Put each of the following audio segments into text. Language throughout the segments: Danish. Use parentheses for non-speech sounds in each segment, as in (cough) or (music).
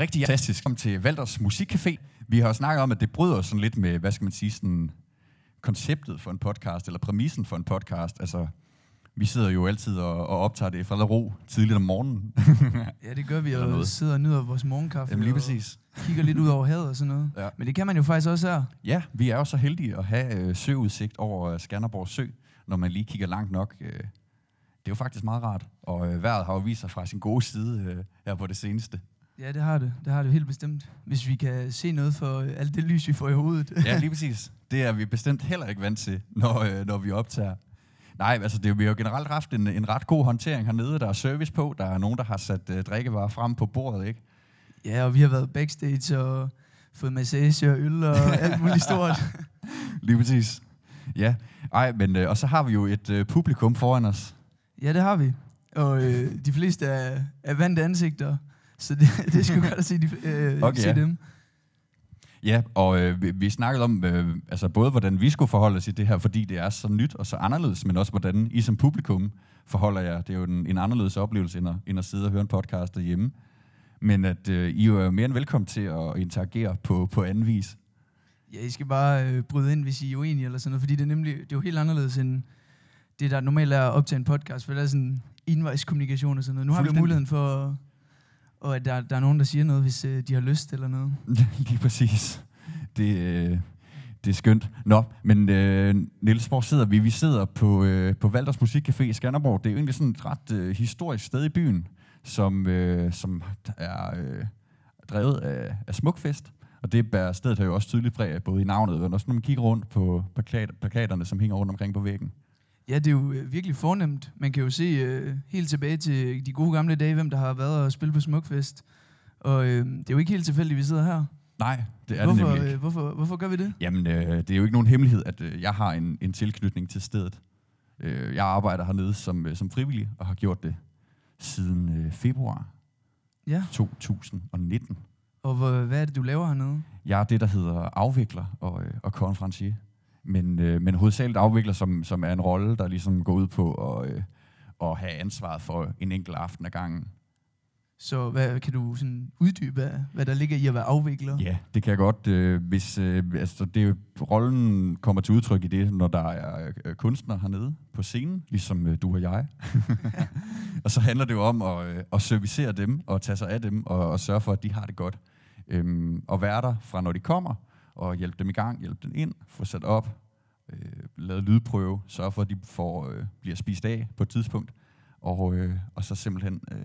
Rigtig fantastisk. Kom til Valders Musikcafé. Vi har snakket om, at det bryder sådan lidt med, hvad skal man sige, sådan konceptet for en podcast, eller præmissen for en podcast. Altså, vi sidder jo altid og, og optager det fra ro tidligt om morgenen. (laughs) Ja, det gør vi, og noget. sidder og nyder vores morgenkaffe. Jamen lige præcis. kigger lidt ud over havet og sådan noget. Ja. Men det kan man jo faktisk også her. Ja, vi er jo så heldige at have øh, søudsigt over øh, Skanderborg Sø, når man lige kigger langt nok. Øh, det er jo faktisk meget rart, og øh, vejret har jo vist sig fra sin gode side øh, her på det seneste. Ja, det har det. Det har det helt bestemt. Hvis vi kan se noget for øh, alt det lys, vi får i hovedet. Ja, (laughs) lige præcis. Det er vi bestemt heller ikke vant til, når, øh, når vi optager. Nej, altså det, vi har jo generelt haft en, en ret god håndtering hernede. Der er service på. Der er nogen, der har sat øh, drikkevarer frem på bordet, ikke? ja, og vi har været backstage og fået massage og øl og (laughs) alt muligt stort. (laughs) Lige præcis. Ja, Ej, men, øh, og så har vi jo et øh, publikum foran os. Ja, det har vi. Og øh, de fleste er, er vante ansigter, så det, (laughs) det sgu godt at se, de, øh, Okay, se ja. dem. Ja, og øh, vi, vi snakkede om øh, altså både, hvordan vi skulle forholde os i det her, fordi det er så nyt og så anderledes, men også hvordan I som publikum forholder jer. Det er jo en, en anderledes oplevelse, end at, end at sidde og høre en podcast derhjemme. Men at øh, I jo er mere end velkommen til at interagere på, på anden vis. Ja, I skal bare øh, bryde ind, hvis I er uenige eller sådan noget, fordi det er nemlig det er jo helt anderledes end det, der normalt er at optage en podcast, for det er sådan envejskommunikation og sådan noget. Nu har vi muligheden for, og at der, der er nogen, der siger noget, hvis øh, de har lyst eller noget. (laughs) Lige præcis. Det, øh, det er skønt. Nå, men øh, Niels, hvor sidder vi? Vi sidder på, øh, på Valders Musikcafé i Skanderborg. Det er jo egentlig sådan et ret øh, historisk sted i byen, som, øh, som er øh, drevet af, af Smukfest. Og det bærer stedet her jo også tydeligt præg både i navnet, men også når man kigger rundt på plakaterne, som hænger rundt omkring på væggen. Ja, det er jo øh, virkelig fornemt. Man kan jo se øh, helt tilbage til de gode gamle dage, hvem der har været og spillet på Smukfest. Og øh, det er jo ikke helt tilfældigt, vi sidder her. Nej, det er hvorfor, det nemlig ikke. øh, hvorfor, hvorfor gør vi det? Jamen, øh, det er jo ikke nogen hemmelighed, at øh, jeg har en, en tilknytning til stedet. Øh, jeg arbejder hernede som, øh, som frivillig, og har gjort det siden øh, februar Ja, 2019. og hvor, hvad er det, du laver hernede? Jeg er det, der hedder afvikler og, øh, og konferencier. Men, øh, men hovedsageligt afvikler, som, som er en rolle, der ligesom går ud på at, øh, at have ansvaret for en enkelt aften ad gangen. Så hvad, kan du sådan uddybe, hvad, hvad der ligger i at være afvikler? Ja, det kan jeg godt. Øh, hvis, øh, altså, det, er rollen kommer til udtryk i det, når der er øh, kunstnere hernede på scenen, ligesom øh, du og jeg. (laughs) (laughs) og så handler det jo om at, øh, at servicere dem og tage sig af dem og, og sørge for, at de har det godt. Øhm, og være der fra når de kommer, og hjælpe dem i gang, hjælpe dem ind, få sat op, øh, lavet lydprøve, sørge for, at de får, øh, bliver spist af på et tidspunkt, og, øh, og så simpelthen øh,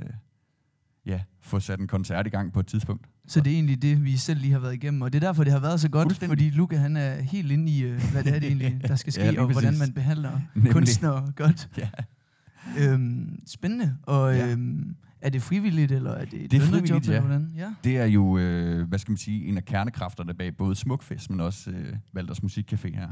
ja, få sat en koncert i gang på et tidspunkt. Så det er egentlig det, vi selv lige har været igennem, og det er derfor, det har været så godt, fordi Luca han er helt inde i, øh, hvad det er det egentlig, (laughs) der skal ske, Ja, og hvordan man behandler Nemlig. kunstnere godt. Ja. Øhm, spændende. Og Ja. øhm, er det frivilligt, eller er det et Det er frivilligt, job, ja. hvordan? Ja. Det er jo, øh, hvad skal man sige, en af kernekræfterne bag både Smukfest, men også øh, Valders Musikcafé her.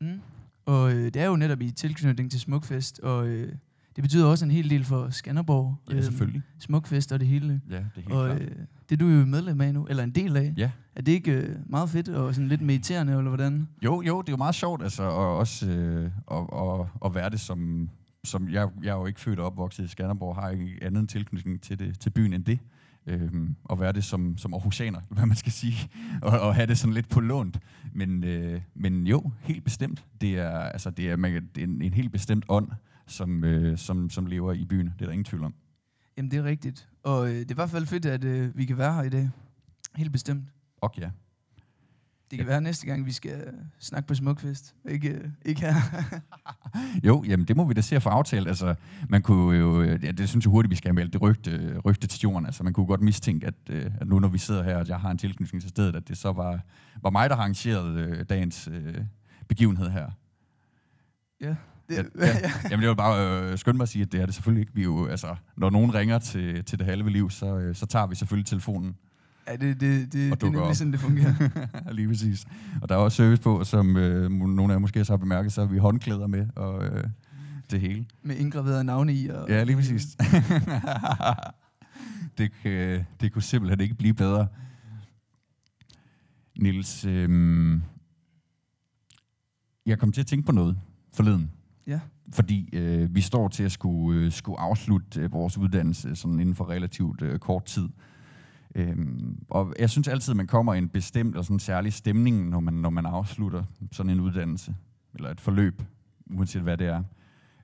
Mm. Og øh, det er jo netop i tilknytning til Smukfest, og øh, det betyder også en hel del for Skanderborg. Ja, selvfølgelig. Smukfest og det hele. Ja, det er helt Og klart. øh, det er du jo medlem af nu, eller en del af. Ja. Er det ikke øh, meget fedt og sådan lidt mediterende, eller hvordan? Jo, jo, det er jo meget sjovt, altså, og også øh, og, og, og være det som, som jeg, jeg er jo ikke født og opvokset i Skanderborg, har ikke andet en tilknytning til, det, til byen end det. Øhm, og være det som, som Aarhusianer, (laughs) hvad man skal sige, og, og have det sådan lidt på lånt. Men, øh, men jo, helt bestemt. Det er, altså, det er, man, det er en, en helt bestemt ånd, som, øh, som, som lever i byen. Det er der ingen tvivl om. Jamen, det er rigtigt. Og øh, det er i hvert fald fedt, at øh, vi kan være her i dag. Helt bestemt. Og ja. Det kan være næste gang, vi skal øh, snakke på Smukfest. Ikke, øh, ikke her. (laughs) Jo, jamen det må vi da se at få aftalt. Altså, man kunne jo, øh, ja, det synes jeg hurtigt, vi skal have meldt det rygte, rygte til jorden. Altså, man kunne godt mistænke, at, at nu når vi sidder her, og jeg har en tilknytning til stedet, at det så var, var mig, der har arrangeret øh, dagens øh, begivenhed her. ja. Det, Ja, (laughs) ja. Jamen det var bare øh, skynde mig at sige, at det er det selvfølgelig ikke. Vi jo, altså, når nogen ringer til, til det halve liv, så, øh, så tager vi selvfølgelig telefonen. Ja, det, det, det, Og det er nemlig op. sådan, det fungerer. (laughs) Lige præcis. Og der er også service på, som øh, nogle af jer måske også har bemærket, så har vi håndklæder med, og øh, det hele. Med indgraverede navne i. Og, Ja, lige præcis. (laughs) det, kan, det kunne simpelthen ikke blive bedre. Nils, øhm, jeg kom til at tænke på noget forleden. Ja. Fordi øh, vi står til at skulle, øh, skulle afslutte øh, vores uddannelse sådan inden for relativt øh, kort tid. Øhm, og jeg synes altid, man kommer i en bestemt og sådan en særlig stemning, når man, når man afslutter sådan en uddannelse, eller et forløb, uanset hvad det er.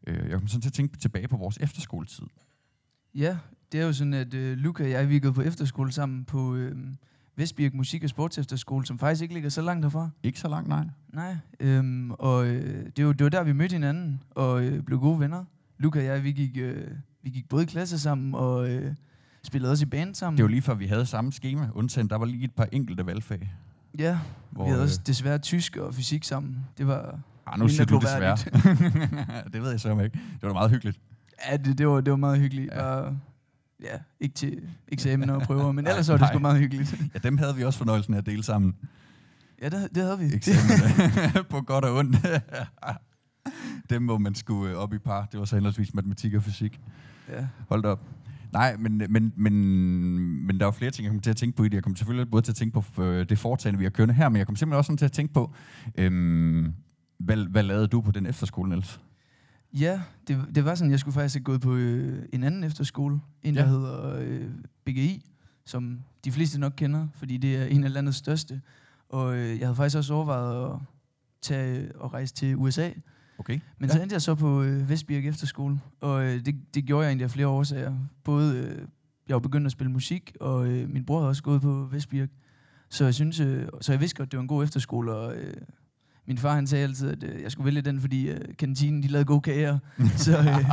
Øh, jeg kommer sådan til at tænke tilbage på vores efterskoletid. Ja, det er jo sådan, at øh, Luca og jeg, vi er gået på efterskole sammen på øh, Vestbirk Musik- og Sportsefterskole, som faktisk ikke ligger så langt herfra. Ikke så langt, nej. Nej, øhm, og øh, det, var, det var der, vi mødte hinanden og øh, blev gode venner. Luca og jeg, vi gik, øh, vi gik både i klasse sammen og øh, spillede også i band sammen. Det var lige før, vi havde samme schema, undtagen der var lige et par enkelte valgfag. Ja, Hvor, vi havde også øh, desværre tysk og fysik sammen. Det var, ah, nu siger du desværre. (laughs) det ved jeg så ikke. Det var da meget hyggeligt. ja, det, det, var, det var meget hyggeligt. Ja. Og, ja, ikke til eksamener og prøver, men (laughs) Nej, ellers var det sgu meget hyggeligt. Ja, dem havde vi også fornøjelsen af at dele sammen. Ja, det, det havde vi. Eksamen (laughs) på godt og ondt. dem, hvor man skulle øh, op i par, det var så henholdsvis matematik og fysik. Ja. Hold da op. Nej, men, men, men, men der er jo flere ting, jeg kommer til at tænke på i det. Jeg kommer selvfølgelig både til at tænke på øh, det foretagende, vi har kørende her, men jeg kommer simpelthen også sådan til at tænke på, øhm, hvad, hvad lavede du på den efterskole, Niels? Ja, det, det var sådan, jeg skulle faktisk have gået på øh, en anden efterskole. En, der Ja. hedder øh, BGI, som de fleste nok kender, fordi det er en af landets største. Og øh, jeg havde faktisk også overvejet at tage og rejse til USA. Okay. Men Ja. så endte jeg så på øh, Vestbirk Efterskole, og øh, det, det gjorde jeg egentlig af flere årsager. Både, øh, jeg var begyndt at spille musik, og øh, min bror havde også gået på Vestbirk. Så jeg synes, øh, så jeg vidste godt, det var en god efterskole, og øh, min far han sagde altid, at øh, jeg skulle vælge den, fordi øh, kantinen de lavede gode kager. (laughs) så, øh,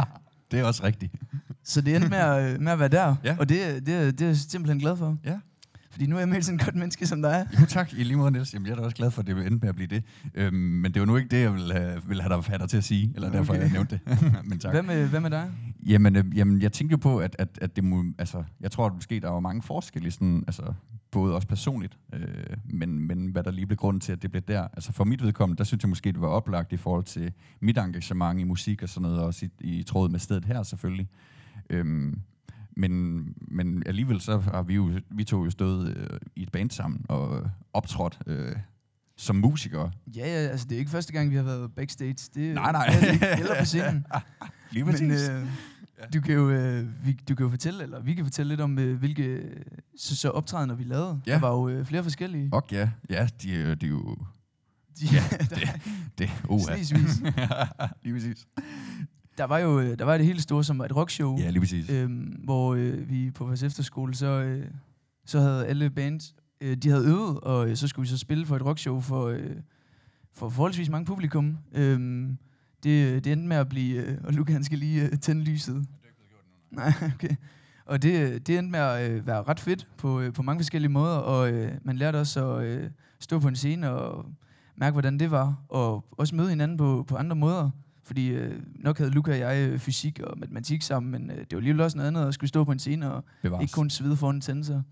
Det er også rigtigt. så det endte med at, øh, med at være der, Ja. og det, det, det er jeg simpelthen glad for. Ja. Fordi nu er jeg mødt sådan et godt menneske som dig. Jo tak, i lige måde, Niels. Jamen, jeg er da også glad for, at det endte med at blive det. Øhm, men det var nu ikke det, jeg ville have, ville have dig, have dig til at sige, eller derfor, Okay. jeg nævnte det. (laughs) men tak. Hvad med, hvad med dig? Jamen, øh, jamen, jeg tænkte jo på, at, at, at det må, altså, jeg tror, at måske der var mange forskelle, i sådan, altså, både også personligt, øh, men, men hvad der lige blev grunden til, at det blev der. Altså for mit vedkommende, der synes jeg måske, det var oplagt i forhold til mit engagement i musik og sådan noget, også i, i tråd med stedet her selvfølgelig. Øhm, men, men alligevel så har vi jo, vi to jo stået øh, i et band sammen og optrådt øh, som musikere. Ja, ja, altså det er ikke første gang, vi har været backstage. Det, Nej, nej. Det er det heller på scenen. (laughs) Lige Men øh, du, kan jo, øh, vi, du kan jo fortælle, eller vi kan fortælle lidt om, øh, hvilke så, så optrædener vi lavede. Ja. Der var jo øh, flere forskellige. Og ja, ja, de, jo- de er jo... De, Ja, der, Det, (laughs) uh, Snedsvis. (laughs) lige præcis. Der var jo øh, der var det hele store, som var et rockshow. Ja, lige præcis. øhm, hvor øh, vi på vores efterskole, så, øh, så havde alle bands, øh, de havde øvet, og øh, så skulle vi så spille for et rockshow for, øh, for forholdsvis mange publikum. Øhm, det, det endte med at blive, øh, og Luca han skal lige øh, tænde lyset. Nej, (laughs) okay. Og det, det endte med at øh, være ret fedt på, øh, på mange forskellige måder, og øh, man lærte også at øh, stå på en scene og mærke, hvordan det var, og også møde hinanden på, på andre måder. Fordi øh, nok havde Luca og jeg øh, fysik og matematik sammen, men øh, det var alligevel også noget andet at skulle stå på en scene og Bevares. ikke kun svede foran en sensor.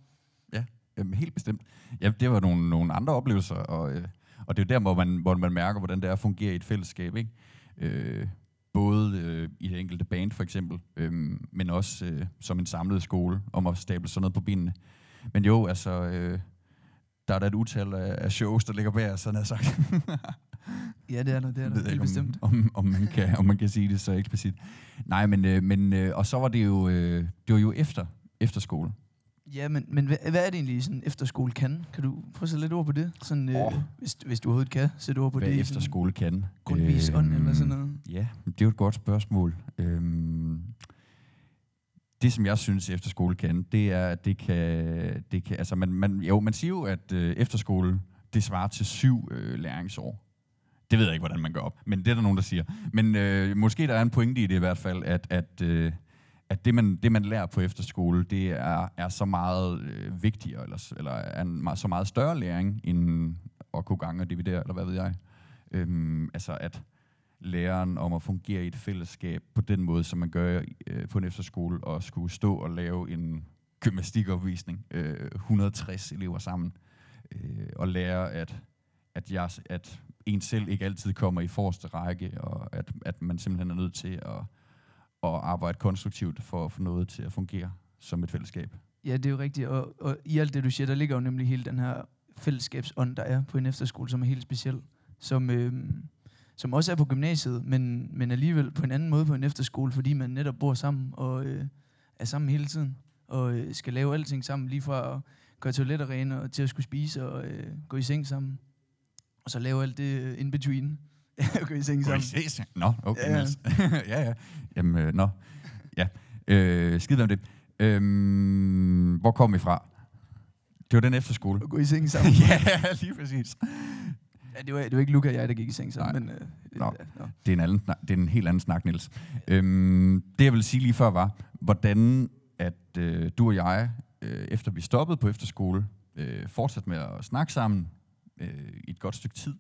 Jamen, helt bestemt. Ja, det var nogle, nogle andre oplevelser, og, øh, og det er jo der, hvor man, hvor man mærker, hvordan det er at fungere i et fællesskab. Ikke? Øh, både øh, i det enkelte band for eksempel, øh, men også øh, som en samlet skole, om at stable sådan noget på benene. Men jo, altså, øh, der er der et utal af, af shows, der ligger bag os, sådan har sagt. (laughs) Ja, det er der, det er der, helt ikke, bestemt. om, om, man kan, om man kan sige det så eksplicit. Nej, men, øh, men øh, og så var det jo, øh, det var jo efter, efterskole. Ja, men, men hvad, hvad er det egentlig, sådan efterskole kan? Kan du prøve at sætte lidt ord på det? Sådan, øh, hvis, hvis du overhovedet kan sætte ord på Hvad det. sådan efterskole kan. Grundvis ånd eller sådan noget. Ja, det er jo et godt spørgsmål. Øhm, det, som jeg synes, efterskole kan, det er, at det kan... Det kan altså, man, man, jo, man siger jo, at øh, efterskole, det svarer til syv øh, læringsår. Det ved jeg ikke, hvordan man gør op, men det er der nogen, der siger. Men øh, måske der er en pointe i det i hvert fald, at, at, øh, at det, man, det, man lærer på efterskole, det er, er så meget øh, vigtigere, eller, eller er en meget, så meget større læring, end at kunne gange og dividere, eller hvad ved jeg. Øhm, altså at læreren om at fungere i et fællesskab på den måde, som man gør øh, på en efterskole, og skulle stå og lave en gymnastikopvisning, øh, 160 elever sammen, øh, og lære, at, at, jeg, at en selv ikke altid kommer i forreste række, og at, at man simpelthen er nødt til at, at arbejde konstruktivt for at få noget til at fungere som et fællesskab. Ja, det er jo rigtigt. Og, og i alt det, du siger, der ligger jo nemlig hele den her fællesskabsånd, der er på en efterskole, som er helt speciel. Som, øh, som også er på gymnasiet, men, men alligevel på en anden måde på en efterskole, fordi man netop bor sammen og øh, er sammen hele tiden. og øh, skal lave alting sammen, lige fra at gøre toiletter rene og til at skulle spise og øh, gå i seng sammen. Og så lave alt det øh, in between. (laughs) Gå i sammen. Nå, okay. Ja, ja. Niels. (laughs) ja, ja. Jamen, øh, nå. Ja. Øh, skid om det. Øhm, hvor kom vi fra? Det var den efterskole. Og gå i seng (laughs) sammen. ja, lige præcis. ja, det, var, det var ikke Luca og jeg, der gik i seng sammen, Nej. men... Øh, Nå. ja, nå. Det er en, anden, det er en helt anden snak, Niels. Øhm, det, jeg ville sige lige før, var, hvordan at øh, du og jeg, øh, efter vi stoppede på efterskole, øh, fortsatte med at snakke sammen øh, et godt stykke tid.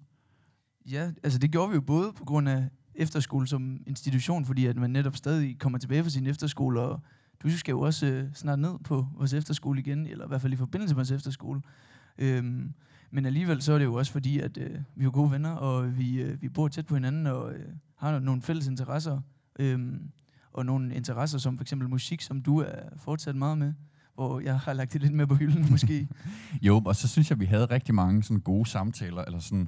Ja, altså det gjorde vi jo både på grund af efterskole som institution, fordi at man netop stadig kommer tilbage fra sin efterskole, og du skal jo også øh, snart ned på vores efterskole igen, eller i hvert fald i forbindelse med vores efterskole. Øhm, men alligevel så er det jo også fordi, at øh, vi er gode venner, og vi, øh, vi bor tæt på hinanden, og øh, har nogle fælles interesser, øhm, og nogle interesser som for eksempel musik, som du er fortsat meget med, hvor jeg har lagt det lidt mere på hylden måske. (laughs) Jo, og så synes jeg, vi havde rigtig mange sådan gode samtaler, eller sådan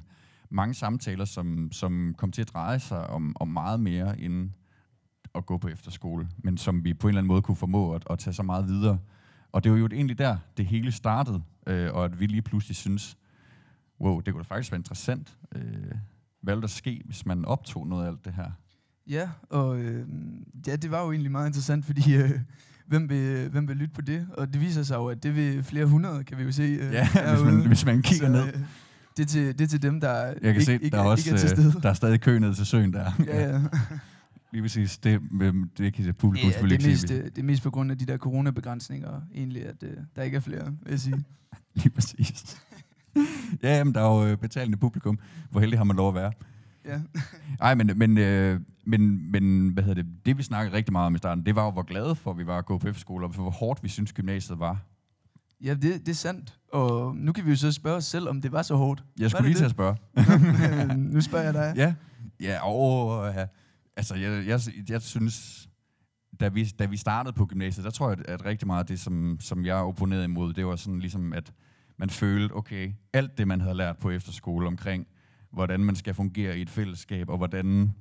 mange samtaler, som, som kom til at dreje sig om, om meget mere end at gå på efterskole, men som vi på en eller anden måde kunne formå at, at tage så meget videre. Og det var jo egentlig der, det hele startede, øh, og at vi lige pludselig synes, wow, det kunne da faktisk være interessant, øh, hvad ville der ske, hvis man optog noget af alt det her? Ja, og øh, ja, det var jo egentlig meget interessant, fordi øh, hvem, vil, hvem vil lytte på det? Og det viser sig jo, at det vil flere hundrede, kan vi jo se. Øh, Ja, hvis man, hvis man kigger Så, ned. øh, det, er til, det er til dem, der Jeg kan ikke, se, ikke, der er, ikke også, er til øh, stede. der er stadig kø ned til søen der. ja, ja. Lige præcis. Det, det kan publikum ja selvfølgelig det, er ikke se. mest, det er mest på grund af de der coronabegrænsninger, egentlig, at øh, der ikke er flere, vil jeg sige. (laughs) Lige præcis. ja, jamen, der er jo betalende publikum. Hvor heldig har man lov at være. Ja. (laughs) Nej, men, men, øh, men, men hvad hedder det? Det, vi snakkede rigtig meget om i starten, det var jo, hvor glade for, at vi var at gå på efterskole, og hvor hårdt vi synes, gymnasiet var. ja, det, det er sandt. Og nu kan vi jo så spørge os selv, om det var så hårdt. Jeg skulle lige til at spørge. Øh, nu spørger jeg dig. Ja, ja, og, ja. altså, jeg, jeg, jeg synes, da vi, da vi startede på gymnasiet, der tror jeg, at, at rigtig meget af det, som, som jeg opponerede imod, det var sådan ligesom, at man følte, okay, alt det, man havde lært på efterskole omkring, hvordan man skal fungere i et fællesskab, og hvordan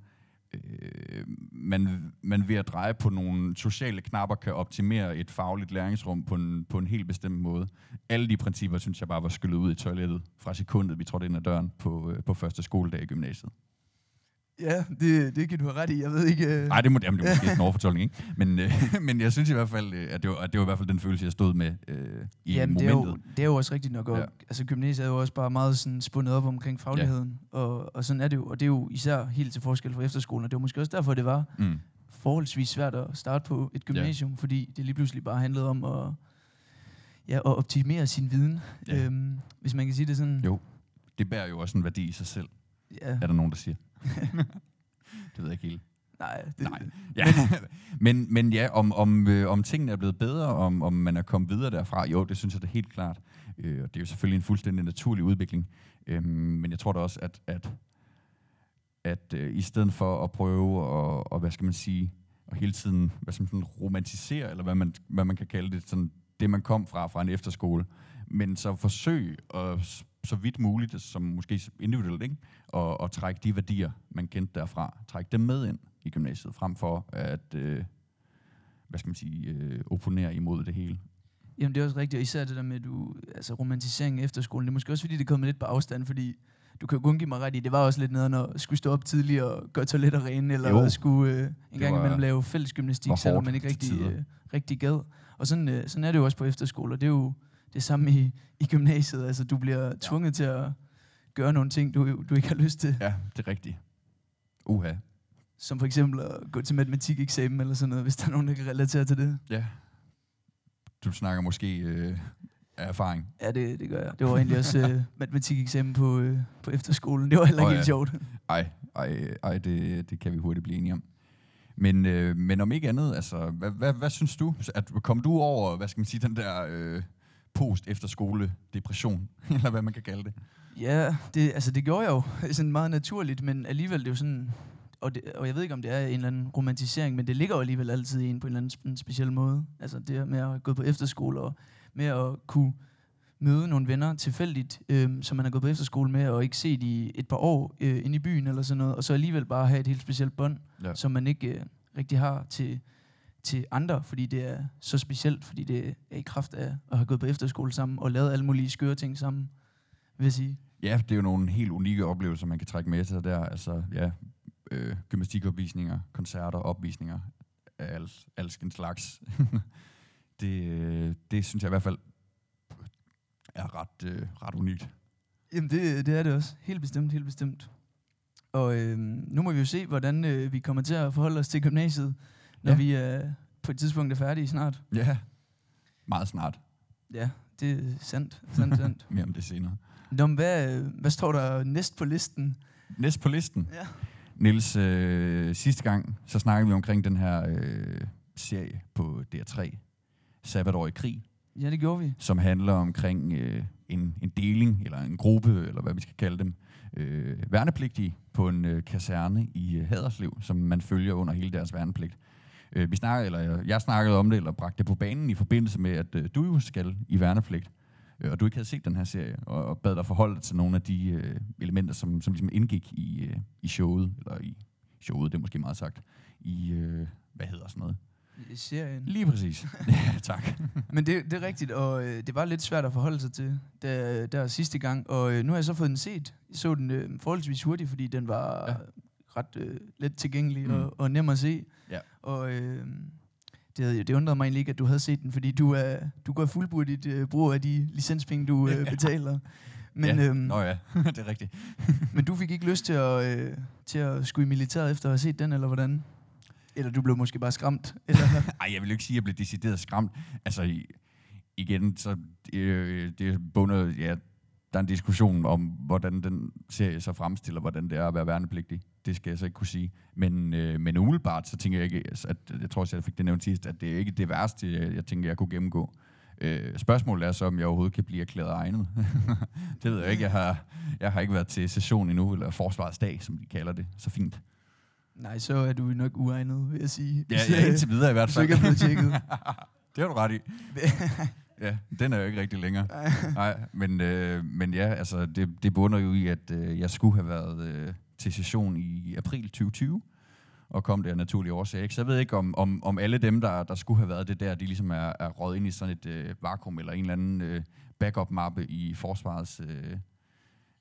øh, man, man ved at dreje på nogle sociale knapper kan optimere et fagligt læringsrum på en, på en helt bestemt måde. Alle de principper, synes jeg bare var skyllet ud i toilettet fra sekundet, vi trådte ind ad døren på, øh, på første skoledag i gymnasiet. Ja, det, det kan du have ret i. Jeg ved ikke... Øh, Nej, det må jamen, det er måske en overfortolkning, ikke? Men, øh, (laughs) men jeg synes i hvert fald, øh, at det, var, at det var i hvert fald den følelse, jeg stod med øh, i Jamen, det er, momentet. jo, det er jo også rigtigt nok. Og, Ja. Altså, gymnasiet er jo også bare meget sådan spundet op omkring fagligheden. Ja. Og, og sådan er det jo. Og det er jo især helt til forskel fra efterskolen. Og det var måske også derfor, det var Mm. forholdsvis svært at starte på et gymnasium. Ja. Fordi det lige pludselig bare handlede om at, ja, at optimere sin viden. Ja. Øhm, hvis man kan sige det sådan. Jo. Det bærer jo også en værdi i sig selv, Ja. er der nogen, der siger. Det ved jeg ikke helt. Nej, det, Nej. (laughs) Ja. men, men ja, om, om, øh, om tingene er blevet bedre, om, om man er kommet videre derfra, jo, det synes jeg da helt klart. Øh, og det er jo selvfølgelig en fuldstændig naturlig udvikling. Øhm, men jeg tror da også, at, at, at øh, i stedet for at prøve at, og, hvad skal man sige, og hele tiden hvad skal man sådan, romantisere, eller hvad man, hvad man kan kalde det, sådan, det man kom fra fra en efterskole, men så forsøg at så vidt muligt, som måske individuelt, ikke? Og, og trække de værdier, man kendte derfra, trække dem med ind i gymnasiet, frem for at, øh, hvad skal man sige, øh, opponere imod det hele. Jamen det er også rigtigt, og især det der med, du, altså romantisering af efterskolen, det er måske også fordi, det er kommet lidt på afstand, fordi du kan jo kun give mig ret i, det var også lidt nederen at skulle stå op tidligt og gøre toiletter rene, eller Jo. skulle øh, en gang imellem lave fælles gymnastik, selvom man ikke rigtig, øh, rigtig gad. Og sådan, øh, sådan er det jo også på efterskole, og det er jo det samme i, i gymnasiet, altså du bliver tvunget til at gøre nogle ting, du, du ikke har lyst til, Ja, det er rigtigt. Uha. som for eksempel at gå til matematikeksamen eller sådan noget, hvis der er nogen, der kan relatere til det. Ja. Du snakker måske øh, af erfaring. Ja, det, det gør jeg. Det var egentlig også øh, (laughs) matematikeksamen på, øh, på efterskolen. Det var heller ikke oh, helt ja. sjovt. Ej, ej, ej det, det kan vi hurtigt blive enige om. Men, øh, men om ikke andet, altså, hvad, hvad, hvad synes du? At, kom du over, hvad skal man sige, den der øh, post-efterskole-depression, (laughs) eller hvad man kan kalde det? Ja, det, altså det gjorde jeg jo (laughs) sådan meget naturligt, men alligevel det er jo sådan, og, det, og jeg ved ikke om det er en eller anden romantisering, men det ligger jo alligevel altid i en på en eller anden sp- en speciel måde. Altså det med at gå på efterskole og med at kunne møde nogle venner tilfældigt, øhm, som man har gået på efterskole med og ikke set i et par år øh, inde i byen eller sådan noget, og så alligevel bare have et helt specielt bånd, Ja. som man ikke øh, rigtig har til, til andre, fordi det er så specielt, fordi det er i kraft af at have gået på efterskole sammen og lavet alle mulige skøre ting sammen, vil jeg sige. Ja, det er jo nogle helt unikke oplevelser, man kan trække med sig der. Altså, ja, øh, gymnastikopvisninger, koncerter, opvisninger al, alskens slags. (laughs) det, øh, det synes jeg i hvert fald er ret, øh, ret unikt. Jamen, det, det er det også. Helt bestemt, helt bestemt. Og øh, nu må vi jo se, hvordan øh, vi kommer til at forholde os til gymnasiet, når Ja. vi øh, på et tidspunkt er færdige snart. Ja, meget snart. Ja, det er sandt, sandt, sandt. (laughs) Mere om det senere. Nå, men hvad, hvad står der næst på listen? Næst på listen. Ja. Niels, øh, sidste gang, så snakkede vi omkring den her øh, serie på DR3, Sabbatår i krig, Ja, det gjorde vi. som handler omkring øh, en, en deling, eller en gruppe, eller hvad vi skal kalde dem, øh, værnepligtige på en øh, kaserne i øh, Haderslev, som man følger under hele deres værnepligt. Øh, vi snakkede, eller jeg, jeg snakkede om det, eller bragte det på banen i forbindelse med, at øh, du jo skal i værnepligt, øh, og du ikke havde set den her serie, og, og bad dig forholde dig til nogle af de øh, elementer, som, som ligesom indgik i, øh, i showet, eller i showet, det er måske meget sagt, i, øh, hvad hedder sådan noget? I serien. Lige præcis. (laughs) ja, tak. Men det, det er rigtigt, og øh, det var lidt svært at forholde sig til der, der sidste gang. Og øh, nu har jeg så fået den set. Jeg så den øh, forholdsvis hurtigt, fordi den var Ja. Ret øh, let tilgængelig Mm. og, og nem at se. Ja. Og øh, det, havde, det undrede mig egentlig ikke, at du havde set den, fordi du, er, du går fuldbyrdigt øh, brug af de licenspenge, du øh, (laughs) betaler. Men, ja. øhm, Nå ja, (laughs) det er rigtigt. (laughs) men du fik ikke lyst til at, øh, til at skulle i militæret efter at have set den, eller hvordan? Eller du blev måske bare skræmt? Eller? Ej, jeg vil ikke sige, at jeg blev decideret skræmt. Altså, igen, så øh, det er bundet, ja, der er en diskussion om, hvordan den serie så fremstiller, hvordan det er at være værnepligtig. Det skal jeg så ikke kunne sige. Men, øh, men umiddelbart, så tænker jeg ikke, at jeg tror også, jeg fik det nævnt sidst, at det er ikke det værste, jeg, jeg tænker, jeg kunne gennemgå. Øh, spørgsmålet er så, om jeg overhovedet kan blive erklæret egnet. (laughs) det ved jeg ikke. Jeg har, jeg har ikke været til session endnu, eller forsvarets dag, som de kalder det. Så fint. Nej, så er du nok uegnet, vil jeg sige. Ja, ja indtil videre i hvert fald. ikke er blevet tjekket. (laughs) det har du ret i. (laughs) Ja, den er jo ikke rigtig længere. (laughs) Nej, men, øh, men ja, altså, det, det bunder jo i, at øh, jeg skulle have været øh, til session i april 2020, og kom der naturlige årsager. Ikke? Så jeg ved ikke, om, om, om alle dem, der, der skulle have været det der, de ligesom er, er røget ind i sådan et øh, vakuum, eller en eller anden øh, backup-mappe i forsvarets øh,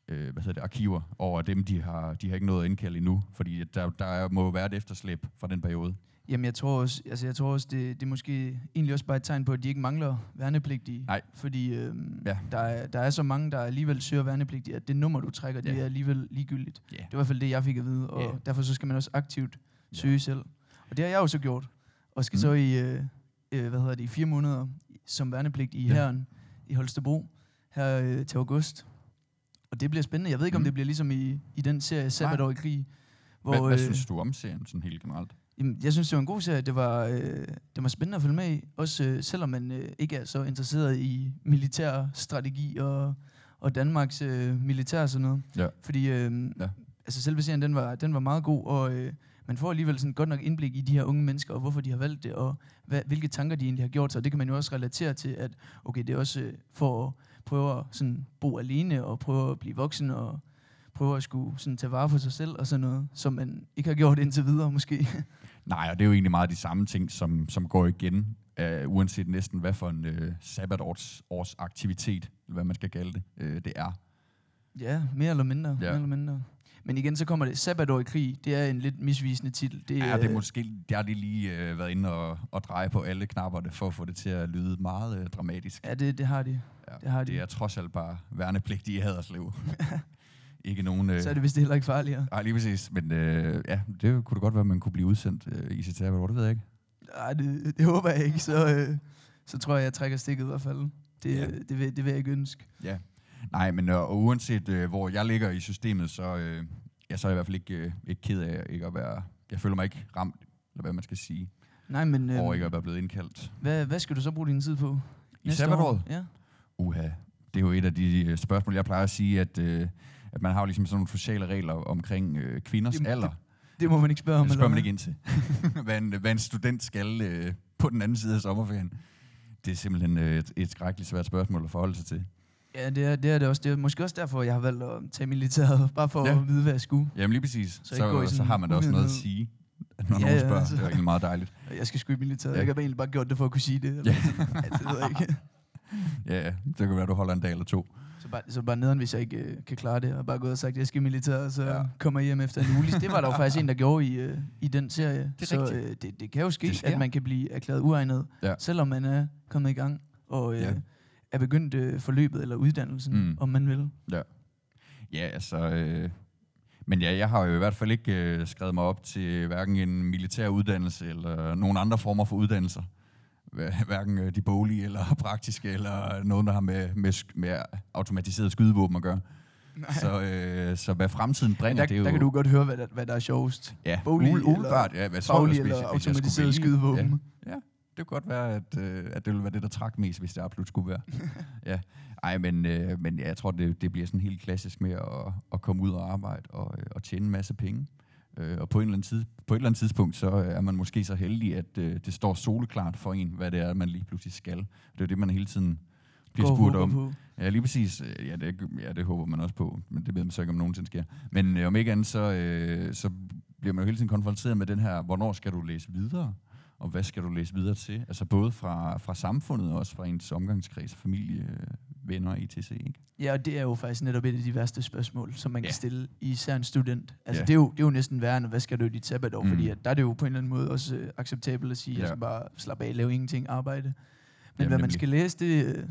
øh, hvad hedder det, arkiver over dem, de har, de har ikke nået at indkalde endnu, fordi der, der må jo være et efterslæb fra den periode. Jamen, jeg tror også, altså, jeg tror også det, det er måske egentlig også bare et tegn på, at de ikke mangler værnepligtige. Nej. Fordi øhm, Ja. der, er, der er så mange, der alligevel søger værnepligtige, at det nummer, du trækker, det Ja. er alligevel ligegyldigt. Ja. Det var i hvert fald det, jeg fik at vide, og Ja. derfor så skal man også aktivt søge selv. Og det har jeg jo så gjort, og skal Mm. så i, øh, øh, hvad hedder det, i fire måneder som værnepligt i Ja. herren i Holstebro her øh, til august. Og det bliver spændende. Jeg ved ikke, om Mm. det bliver ligesom i, i den serie Sabbatår i krig, hvor, Hvad, hvad øh, synes du om serien sådan helt generelt? Jamen, jeg synes, det var en god serie. Det var, øh, det var spændende at følge med i. Også øh, selvom man øh, ikke er så interesseret i militær strategi og, og Danmarks øh, militær og sådan noget. Ja. Fordi øh, Ja. altså, selve serien, den var, den var meget god, og øh, man får alligevel sådan godt nok indblik i de her unge mennesker, og hvorfor de har valgt det, og hvad, hvilke tanker de egentlig har gjort sig. Og det kan man jo også relatere til, at okay, det er også øh, for at prøve at sådan, bo alene, og prøve at blive voksen, og prøve at skulle sådan, tage vare på sig selv, og sådan noget, som man ikke har gjort indtil videre måske. (laughs) Nej, og det er jo egentlig meget de samme ting, som, som går igen, uh, uanset næsten hvad for en uh, sabbatårs års aktivitet, eller hvad man skal kalde det, uh, det er. Ja, mere eller mindre. Ja. Mere eller mindre. Men igen, så kommer det. Sabbatår i krig, det er en lidt misvisende titel. Det, Ja, det er øh, måske, der har de lige uh, været inde og, og dreje på alle knapperne, for at få det til at lyde meget uh, dramatisk. Ja, det, det har de. Ja, det har de. det er trods alt bare værnepligtige i Haderslev. (laughs) Ikke nogen... Uh, Så er det vist heller ikke farligere. Nej, lige præcis. Men uh, ja, det kunne da godt være, at man kunne blive udsendt uh, i sit sabbatår, det ved jeg ikke. Nej, det, det håber jeg ikke. Så, øh, så tror jeg, jeg trækker stikket i hvert fald. Det, Ja. det, vil, det vil jeg ikke ønske. Ja. Nej, men øh, uanset øh, hvor jeg ligger i systemet, så, øh, ja, så er jeg i hvert fald ikke, øh, ikke ked af ikke at være... Jeg føler mig ikke ramt, eller hvad man skal sige, Nej, men øh, over øh, ikke at være blevet indkaldt. hvad, hvad skal du så bruge din tid på? I sabbatåret? år? Ja. Uha, det er jo et af de øh, spørgsmål, jeg plejer at sige, at, øh, at man har jo ligesom sådan nogle sociale regler omkring øh, kvinders Jamen, alder. Det må man ikke spørge om. Det spørger man ikke ind til. (laughs) hvad, en, hvad en student skal øh, på den anden side af sommerferien. Det er simpelthen øh, et, et skrækkeligt svært spørgsmål at forholde sig til. Ja, det er, det er det også. Det er måske også derfor, jeg har valgt at tage militæret. (laughs) Bare for Ja. at vide, hvad jeg skulle. Jamen lige præcis. Så Så, så, har man da også noget at sige. når Ja, nogen ja, spørger. altså. Det er egentlig meget dejligt. (laughs) Jeg skal sgu i militæret. Ja. Jeg bare egentlig bare gjort det for at kunne sige det. Ja. ja, det ved jeg ikke. Ja, ja, det kan være, du holder en dag eller to. Så bare, så bare nederen, hvis jeg ikke øh, kan klare det, og bare gået og sagt, at jeg skal i militæret, og så Ja. ja. kommer hjem efter en uge. Det var der jo (laughs) faktisk en, der gjorde i, øh, i den serie. Det så øh, det, det kan jo ske, Det sker. at man kan blive erklæret uegnet, Ja. selvom man er kommet i gang, og øh, Ja. er begyndt øh, forløbet eller uddannelsen, Mm. om man vil. Ja, altså... Øh, men ja, jeg har jo i hvert fald ikke øh, skrevet mig op til hverken en militær uddannelse eller nogen andre former for uddannelser. Hver- Hverken øh, de boglige eller (laughs) praktiske, eller noget, der har med, med, med automatiseret skydevåben at gøre. Så, øh, så hvad fremtiden bringer, der, det er jo... der kan du godt høre, hvad der, hvad der er sjovest. ja, boglige ule- umiddelbart, ja, hvad hvis- eller skulle automatiseret skydevåben. Ja, det kunne godt være, at, øh, at det ville være det, der trak mest, hvis det absolut skulle være. (laughs) ja. Ej, men, øh, men ja, jeg tror, det, det bliver sådan helt klassisk med at, at komme ud og arbejde og, øh, og tjene en masse penge. Øh, og på, en eller anden tid, på et eller andet tidspunkt, så er man måske så heldig, at øh, det står soleklart for en, hvad det er, man lige pludselig skal. Det er jo det, man hele tiden bliver Gå og spurgt om. På. Ja, lige præcis. Øh, Ja det, ja, det håber man også på, men det ved man så ikke, om nogensinde sker. Men øh, om ikke andet, så, øh, så bliver man jo hele tiden konfronteret med den her, hvornår skal du læse videre? Og hvad skal du læse videre til? Altså både fra, fra samfundet og også fra ens omgangskreds, familie, venner, etc. Ikke? Ja, og det er jo faktisk netop et af de værste spørgsmål, som man Ja. kan stille, især en student. Altså, Ja. det, er jo, det er jo næsten værre, end hvad skal du i dit sabbatår, Mm. fordi at der er det jo på en eller anden måde også øh, acceptabelt at sige, Ja. jeg skal bare slappe af, lave ingenting, arbejde. Men Jamen, hvad man nemlig. skal læse, det, øh,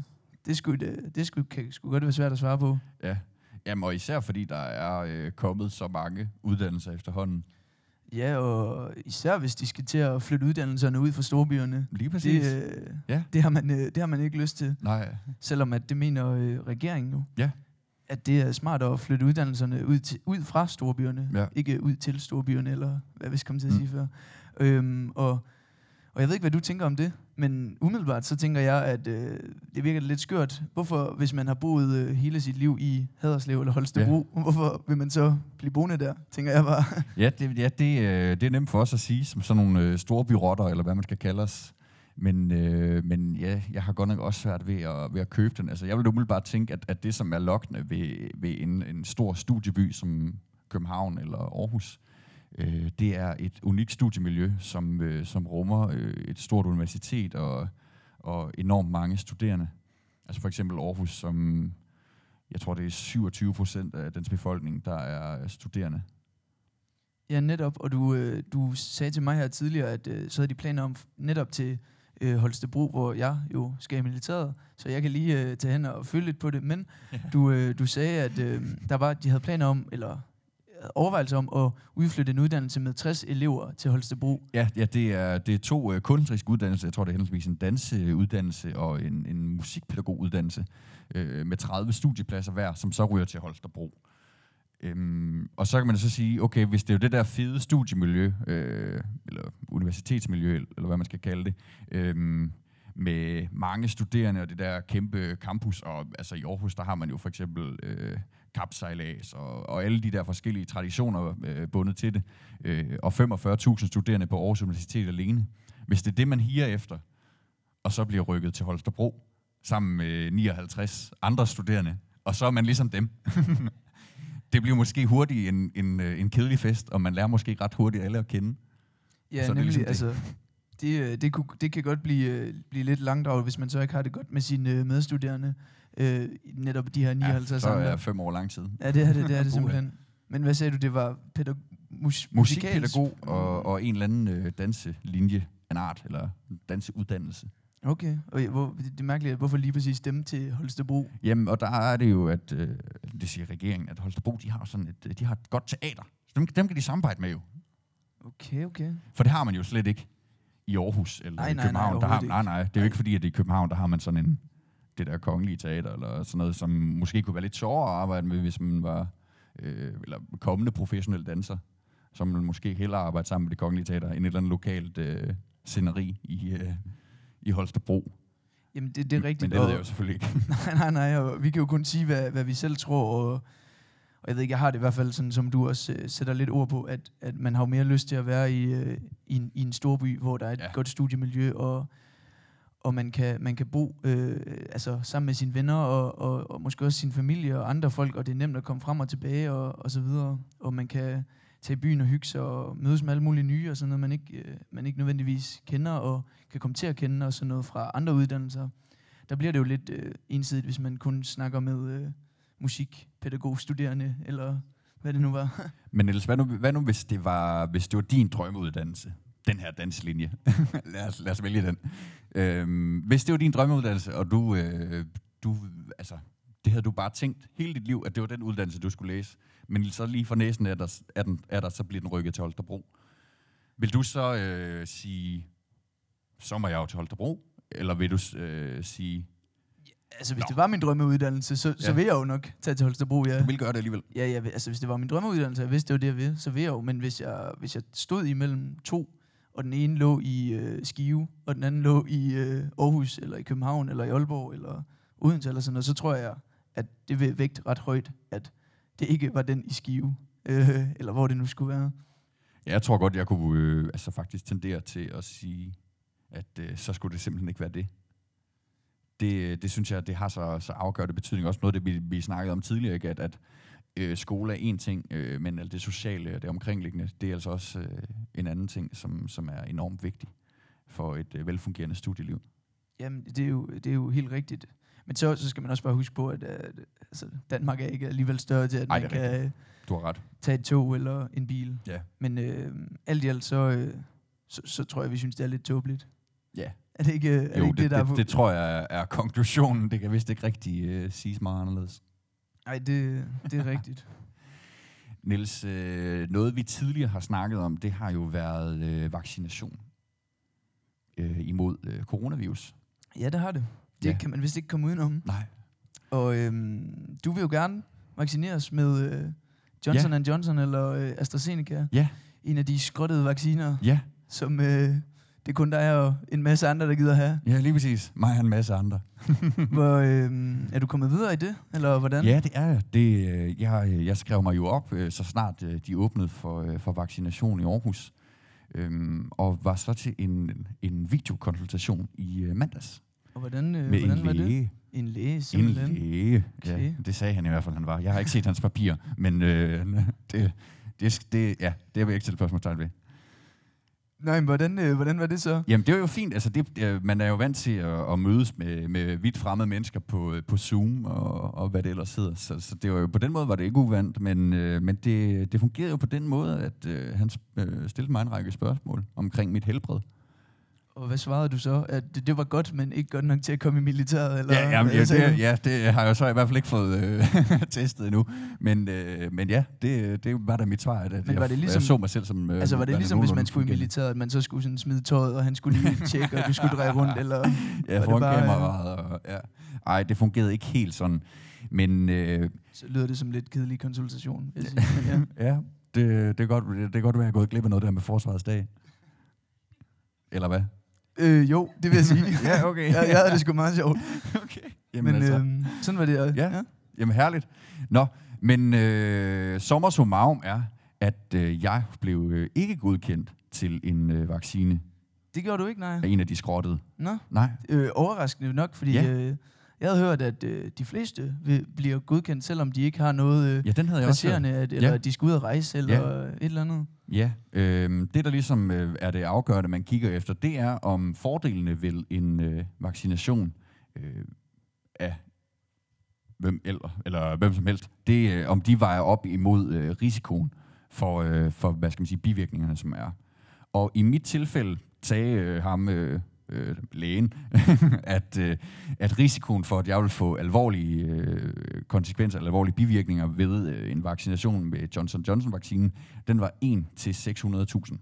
det, skulle, det, det skulle, kan sgu godt være svært at svare på. Ja. Jamen, og især fordi der er øh, kommet så mange uddannelser efterhånden. Ja, og især hvis de skal til at flytte uddannelserne ud fra storbyerne. Lige præcis. Det, øh, Ja. det, har man, øh, det har man ikke lyst til. Nej, Selvom at det mener øh, regeringen jo. Ja. At det er smart at flytte uddannelserne ud, til, ud fra storbyerne. Ja. Ikke ud til storbyerne, eller hvad vi skal komme til at Mm. sige før. Øhm, og, og jeg ved ikke, hvad du tænker om det. Men umiddelbart så tænker jeg, at øh, det virker lidt skørt. Hvorfor, hvis man har boet øh, hele sit liv i Haderslev eller Holstebro, ja. hvorfor vil man så blive boende der, tænker jeg bare. Ja, (laughs) det, ja det, øh, det er nemt for os at sige, som sådan nogle øh, store byrotter, eller hvad man skal kalde os. Men, øh, men ja, jeg har godt nok også svært ved at, ved at købe den. Altså, jeg vil umiddelbart tænke, at, at det, som er lokkende ved, ved en, en stor studieby som København eller Aarhus, øh, det er et unikt studiemiljø, som, øh, som rummer øh, et stort universitet og, og enormt mange studerende. Altså for eksempel Aarhus, som jeg tror, det er 27 procent af dens befolkning, der er studerende. Ja, netop. Og du, øh, du sagde til mig her tidligere, at øh, så havde de planer om netop til øh, Holstebro, hvor jeg jo skal i militæret, så jeg kan lige øh, tage hen og følge lidt på det. Men Ja. du, øh, du sagde, at øh, der var, de havde planer om, eller overvejelser om at udflytte en uddannelse med 60 elever til Holstebro. Ja, ja det, er, det er to øh, kunstneriske uddannelser. Jeg tror, det er henholdsvis en danseuddannelse og en, en musikpædagoguddannelse øh, med 30 studiepladser hver, som så ryger til Holstebro. Øhm, og så kan man så sige, okay, hvis det er jo det der fede studiemiljø, øh, eller universitetsmiljø, eller hvad man skal kalde det, øh, med mange studerende og det der kæmpe campus, og altså i Aarhus, der har man jo for eksempel øh, kapsejlads og, og alle de der forskellige traditioner øh, bundet til det, øh, og 45.000 studerende på Aarhus Universitet alene. Hvis det er det, man higer efter, og så bliver rykket til Holstebro, sammen med 59 andre studerende, og så er man ligesom dem. (laughs) det bliver måske hurtigt en, en, øh, en kedelig fest, og man lærer måske ret hurtigt alle at kende. Ja, Så er det nemlig. ligesom det. altså, det, øh, det, kunne, det kan godt blive, øh, blive lidt langdraget, hvis man så ikke har det godt med sine medstuderende. Øh, netop de her 59 ja, andre. er fem år lang tid. Ja, det er det, det, er det simpelthen. Men hvad sagde du, det var pædag- mus- Musikpædagog og, og en eller anden øh, danselinje, en art, eller danseuddannelse. Okay, og hvor, det, er mærkeligt, hvorfor lige præcis dem til Holstebro? Jamen, og der er det jo, at øh, det siger regeringen, at Holstebro, de har sådan et, de har et godt teater. Så dem, dem kan de samarbejde med jo. Okay, okay. For det har man jo slet ikke i Aarhus eller Nej, i nej, nej, København. der har, nej, nej, det er jo ikke fordi, at i København, der har man sådan en, det der kongelige teater, eller sådan noget, som måske kunne være lidt sjovere at arbejde med, hvis man var øh, eller kommende professionel danser, som man måske hellere arbejde sammen med det kongelige teater, end et eller andet lokalt øh, sceneri i, øh, i Holstebro. Jamen, det, det er rigtigt. Men det ved jeg jo selvfølgelig ikke. (laughs) Nej, nej, nej, vi kan jo kun sige, hvad, hvad vi selv tror, og, og jeg ved ikke, jeg har det i hvert fald sådan, som du også øh, sætter lidt ord på, at, at man har jo mere lyst til at være i, øh, i, en, i en storby, hvor der er et ja. godt studiemiljø, og, og man kan, man kan bo øh, altså, sammen med sine venner, og, og, og måske også sin familie og andre folk, og det er nemt at komme frem og tilbage, og, og så videre, og man kan tage i byen og hygge sig og mødes med alle mulige nye og sådan noget, man ikke, øh, man ikke nødvendigvis kender og kan komme til at kende og sådan noget fra andre uddannelser. Der bliver det jo lidt øh, ensidigt, hvis man kun snakker med øh, musikpædagogstuderende eller hvad det nu var. (laughs) Men Niels, hvad nu, hvad nu hvis, det var, hvis det var din drømmeuddannelse? Den her danslinje. (laughs) lad, os, lad os vælge den. Øhm, hvis det var din drømmeuddannelse, og du, øh, du, altså, det havde du bare tænkt hele dit liv, at det var den uddannelse, du skulle læse. Men så lige for næsen er der, er den, er der så bliver den rykket til Holstebro. Vil du så øh, sige, så må jeg jo til Holstebro? Eller vil du øh, sige, Altså, hvis Nå. det var min drømmeuddannelse, så, så Ja. vil jeg jo nok tage til Holstebro, ja. du vil gøre det alligevel? Ja, ja, altså hvis det var min drømmeuddannelse, jeg vidste, det var det, jeg ville, så ville jeg jo. Men hvis jeg, hvis jeg stod imellem to, og den ene lå i øh, Skive, og den anden lå i øh, Aarhus, eller i København, eller i Aalborg, eller Odense, eller sådan noget, så tror jeg, at det vil vægte ret højt, at det ikke var den i Skive, øh, eller hvor det nu skulle være. Ja, jeg tror godt, jeg kunne øh, altså faktisk tendere til at sige, at øh, så skulle det simpelthen ikke være det. Det, øh, det synes jeg, det har så, så afgørende betydning. Også noget, det vi, vi snakkede om tidligere, ikke? at, at øh, skole er en ting, øh, men alt det sociale og det omkringliggende, det er altså også øh, en anden ting, som, som er enormt vigtig for et øh, velfungerende studieliv. Jamen, det er jo, det er jo helt rigtigt. Men så, så skal man også bare huske på, at øh, altså, Danmark er ikke alligevel større til, at Ej, man det er kan øh, Du har ret. tage et tog eller en bil. Ja. Men øh, alt i alt, så, øh, så, så tror jeg, vi synes, det er lidt tåbeligt. Ja. Er det ikke, er det, Jo, ikke det, det, der er det, det tror jeg er, er konklusionen. Det kan vist ikke rigtig øh, siges meget anderledes. Nej, det, det er rigtigt. (laughs) Niels, øh, noget vi tidligere har snakket om, det har jo været øh, vaccination øh, imod øh, coronavirus. Ja, det har det. Det Ja. kan man vist ikke komme udenom. Nej. Og øhm, du vil jo gerne vaccineres med øh, Johnson ja. Johnson eller øh, AstraZeneca. Ja. En af de skrottede vacciner, Ja, som øh, det kun dig og en masse andre, der gider have. ja lige præcis. Mig og en masse andre. (laughs) Hvor, øh, er du kommet videre i det, eller hvordan? Ja, det er jeg. Det, øh, jeg. Jeg skrev mig jo op, øh, så snart øh, de åbnede for, øh, for vaccination i Aarhus. Øhm, og var så til en, en videokonsultation i øh, mandags Og hvordan, øh, med hvordan en var det? læge. En læge, En simpelthen. læge. Ja, Okay. det sagde han i hvert fald, han var. Jeg har ikke set hans papir, men øh, (laughs) det, det, det, ja, det vil jeg ikke stille spørgsmålstegn ved. Nej, men hvordan, øh, hvordan var det så? Jamen, det var jo fint. Altså, det, øh, man er jo vant til at, at mødes med, med vidt fremmede mennesker på, øh, på Zoom og, og hvad det ellers hedder. Så, så det var jo, på den måde var det ikke uvandt, men, øh, men det, det fungerede jo på den måde, at øh, han øh, stillede mig en række spørgsmål omkring mit helbred. Og hvad svarede du så? At det, det var godt, men ikke godt nok til at komme i militæret? Eller, Ja, jamen, ja, det, ja, det har jeg så i hvert fald ikke fået øh, (laughs) testet endnu. Men, øh, men ja, det, det var da mit svar, at Men jeg, var det ligesom- jeg så mig selv som... Øh, Altså var det ligesom, hvis man skulle i militæret, at man så skulle sådan smide tøjet, og han skulle lige (laughs) tjekke, og du skulle dreje rundt, eller... Ja, foran bare, kameraet. Og, ja. Ej, det fungerede ikke helt sådan. Men øh, Så lyder det som lidt kedelig konsultation, jeg sige. Men ja. (laughs) ja, det, det, er godt, det, det er godt, at jeg er gået glip af noget der med forsvarets dag. Eller hvad? Øh, jo, det vil jeg sige. (laughs) Ja, okay. jeg, jeg havde det sgu meget sjovt. okay. Men Jamen, altså, øhm, sådan var det. og- Ja. jamen herligt. Nå, men øh, sommer summarum er, at øh, jeg blev øh, ikke godkendt til en øh, vaccine Det gjorde du ikke, nej. af en af de skrottede. Nå, Nej. øh, overraskende nok, fordi Ja. øh, jeg havde hørt, at øh, de fleste vil, bliver godkendt, selvom de ikke har noget øh, Ja, den havde jeg også hørt. at, eller Ja. de skal ud og rejse, eller et eller andet. Ja, øh, det der ligesom øh, er det afgørende, man kigger efter, det er om fordelene ved en øh, vaccination øh, af hvem, eller, eller hvem som helst, det øh, om de vejer op imod øh, risikoen for, øh, for, hvad skal man sige, bivirkningerne, som er. Og i mit tilfælde sagde øh, ham, øh, øh, lægen, (laughs) at, øh, at risikoen for, at jeg vil få alvorlige øh, konsekvenser eller alvorlige bivirkninger ved øh, en vaccination med Johnson Johnson-vaccinen, den var 1 til 600.000.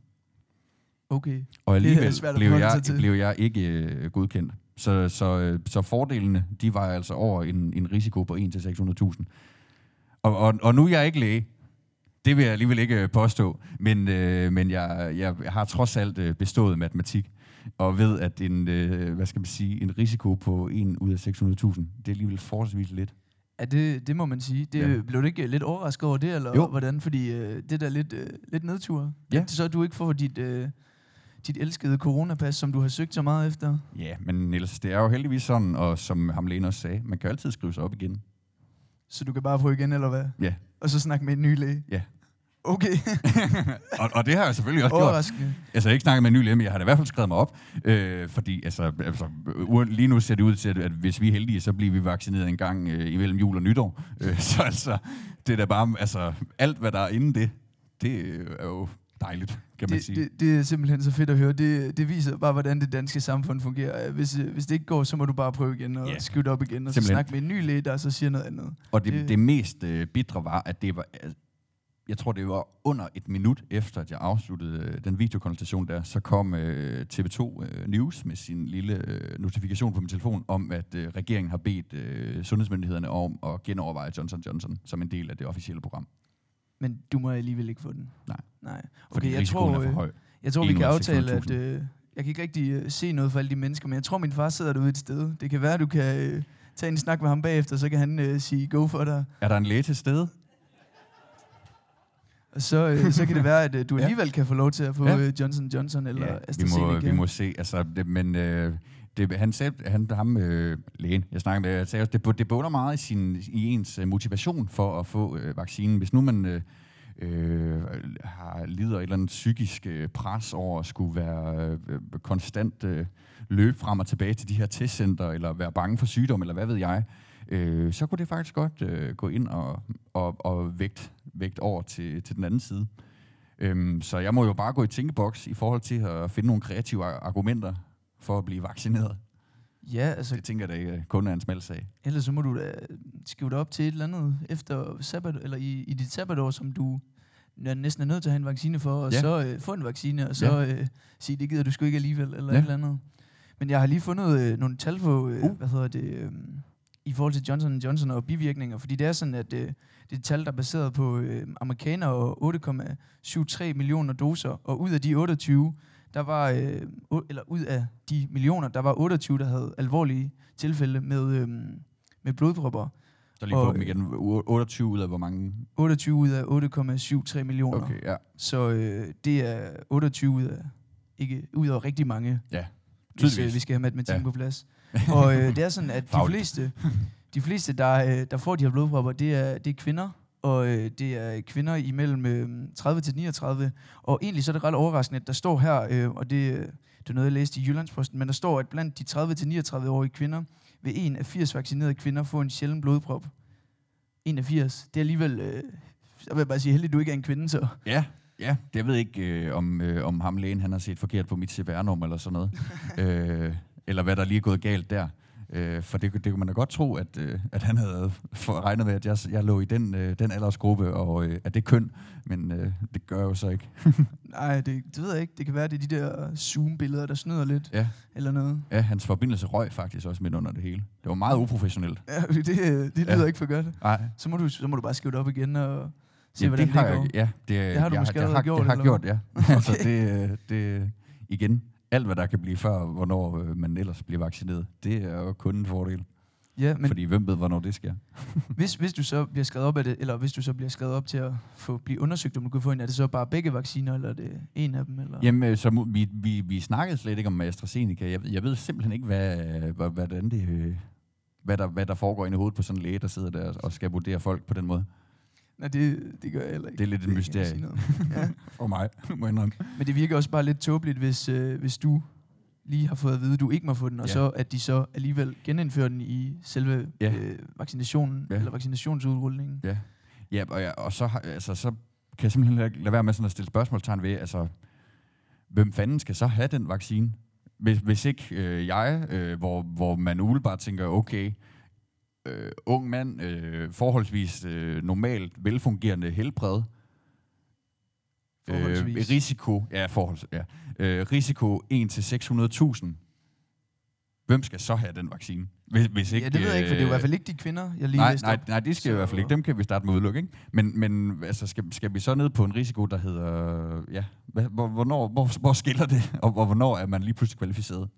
Okay. Og alligevel svært blev jeg, blev jeg ikke øh, godkendt. Så, så, øh, så fordelene, de var altså over en, en risiko på 1 til 600.000. Og, og, og nu er jeg ikke læge. Det vil jeg alligevel ikke øh, påstå. Men, øh, men jeg, jeg har trods alt øh, bestået matematik. Og ved, at en, øh, hvad skal man sige, en risiko på 1 ud af 600.000, det er alligevel forholdsvis lidt. Ja, det, det må man sige. Det, Ja. ja. Blev du ikke lidt overrasket over det, eller Jo. hvordan? Fordi øh, det der lidt, øh, lidt nedtur. Ja. At så du ikke får dit, øh, dit elskede coronapas, som du har søgt så meget efter. Ja, men Niels, det er jo heldigvis sådan, og som ham Lene også sagde, man kan altid skrive sig op igen. Så du kan bare prøve igen, eller hvad? Ja. Og så snakke med en ny læge. Okay, (laughs) og, og det har jeg selvfølgelig også gjort. overraskende. Altså, jeg har ikke snakket med en ny læge, men jeg har da i hvert fald skrevet mig op. Øh, fordi altså, altså, lige nu ser det ud til, at, at hvis vi er heldige, så bliver vi vaccineret en gang øh, imellem jul og nytår. Øh, (laughs) så altså, det er da bare, altså, alt hvad der er inden det, det øh, er jo dejligt, kan man Det, sige. det, det er simpelthen så fedt at høre. Det, det viser bare, hvordan det danske samfund fungerer. Hvis, øh, hvis det ikke går, så må du bare prøve igen og yeah. skrive op igen, og så snakke med en ny læge, der så siger noget andet. Og det, Det- det mest øh, bitre var, at det var, jeg tror det var under et minut efter, at jeg afsluttede øh, den videokonsultation der, så kom øh, TV2 øh, News med sin lille øh, notifikation på min telefon om, at øh, regeringen har bedt øh, sundhedsmyndighederne om at genoverveje Johnson Johnson som en del af det officielle program. Men du må alligevel ikke få den. Nej. Nej. Fordi Okay, jeg risikoen tror, er for øh, høj. jeg tror vi kan af aftale, at 600.000. øh, jeg kan ikke rigtig øh, se noget for alle de mennesker, men jeg tror, min far sidder derude et sted. Det kan være, du kan øh, tage en snak med ham bagefter, så kan han øh, sige go for dig. Er der en læge til stede? Så, øh, så kan det være, at øh, du (laughs) Ja. alligevel kan få lov til at få Ja. øh, Johnson Johnson eller vi, må, AstraZeneca. vi må se. Altså, det, men øh, det, han sagde, han, ham, øh, lægen, jeg snakker med, sagde, også, det, det bunder meget i, sin, i ens motivation for at få øh, vaccinen. Hvis nu man øh, øh, har lider et eller andet psykisk øh, pres over at skulle være øh, konstant øh, løbe frem og tilbage til de her testcenter, eller være bange for sygdom, eller hvad ved jeg, øh, så kunne det faktisk godt øh, gå ind og, og, og vægt, vægt over til, til den anden side. Øhm, så jeg må jo bare gå i tænkeboks i forhold til at finde nogle kreative ar- argumenter for at blive vaccineret. Ja, altså Det tænker jeg da ikke kun er en smal sag. Ellers så må du da skrive dig op til et eller andet efter sabbat, eller i, i dit sabbatår, som du næsten er nødt til at have en vaccine for, og Ja. ja. så øh, få en vaccine, og så øh, sige, det gider du sgu ikke alligevel, eller Ja. ja. et eller andet. Men jeg har lige fundet øh, nogle tal på, øh, uh. hvad hedder det, øh, i forhold til Johnson Johnson og bivirkninger, fordi det er sådan, at øh, det er tal, der er baseret på øh, amerikanere og 8,73 millioner doser, og ud af de 28, der var, øh, eller ud af de millioner, der var 28, der havde alvorlige tilfælde med, øh, med blodpropper. Så lige på dem igen. U- 28 ud af hvor mange? 28 ud af 8,73 millioner. Okay, ja. Så øh, det er 28 ud af, ikke ud af rigtig mange, Ja, hvis øh, vi skal have matematikken ja. på plads. (laughs) Og øh, det er sådan, at de fleste, de fleste der, øh, der får de her blodpropper, det er, det er kvinder, og øh, det er kvinder imellem øh, 30 til 39. Og egentlig så er det ret overraskende, at der står her, øh, og det, øh, det er noget, jeg læste i Jyllandsposten, men der står, at blandt de 30 til 39-årige kvinder, vil en af 80 vaccinerede kvinder få en sjælden blodprop. En af 80. Det er alligevel, øh, så vil jeg bare sige, heldig du ikke er en kvinde, så. Ja, ja. Jeg ved ikke, øh, om, øh, om ham lægen han har set forkert på mit CPR-nummer eller sådan noget. (laughs) øh, eller hvad der lige er gået galt der. Øh, for det, det kunne man da godt tro, at, øh, at han havde (laughs) regnet med, at jeg, jeg lå i den, øh, den aldersgruppe, og øh, at det er køn. Men øh, det gør jeg jo så ikke. (laughs) Nej, det, det ved jeg ikke. Det kan være, det er de der Zoom-billeder, der snyder lidt. Ja. Eller noget. Ja, hans forbindelse røg faktisk også midt under det hele. Det var meget uprofessionelt. Ja, (laughs) det, det lyder Ja. ikke for godt. Nej, Så må, du, så må du bare skrive det op igen og se, ja, hvordan det det, har går. jeg, ja, det, Det har du jeg, måske jeg, allerede har, gjort, Jeg har gjort, ja. altså, Okay. det, øh, det, igen, alt hvad der kan blive før, hvornår øh, man ellers bliver vaccineret, det er jo kun en fordel. Ja, Men, fordi hvem ved, hvornår det sker? (laughs) hvis, hvis du så bliver skrevet op af det, eller hvis du så bliver skrevet op til at få, blive undersøgt, om du kan få en, er det så bare begge vacciner, eller er det en af dem? Eller? Jamen, øh, så vi, vi, vi snakkede slet ikke om AstraZeneca. Jeg, jeg ved simpelthen ikke, hvad, hvad, hvordan det, øh, hvad, der, hvad der foregår inde i hovedet på sådan en læge, der sidder der og skal vurdere folk på den måde. Nej, det, det gør jeg heller ikke. Det er lidt et mysterie. om. (laughs) ja. For mig, må jeg indrømme. Men det virker også bare lidt tåbeligt, hvis, øh, hvis du lige har fået at vide, at du ikke må få den, og Ja. så at de så alligevel genindfører den i selve Ja. øh, vaccinationen, Ja. eller vaccinationsudrulningen. Ja, ja og, jeg, og så, har- altså, så kan jeg simpelthen lade, lade være med sådan at stille spørgsmålstegn ved, altså, hvem fanden skal så have den vaccine? Hvis, hvis ikke øh, jeg, øh, hvor, hvor man umiddelbart tænker, okay, øh, ung mand, øh, forholdsvis øh, normalt, velfungerende helbred. Øh, risiko, ja, forholds, ja. Øh, risiko 1 til 600.000. Hvem skal så have den vaccine? Hvis, hvis ikke, ja, det ved jeg ikke, for det er jo i hvert fald ikke de kvinder, jeg lige nej, nej, op. nej, det skal så... i hvert fald ikke. Dem kan vi starte med at udelukke, ikke? Men, men altså, skal, skal vi så ned på en risiko, der hedder... Ja, hvor, hvornår, hvor, hvor skiller det? Og hvor, hvornår er man lige pludselig kvalificeret?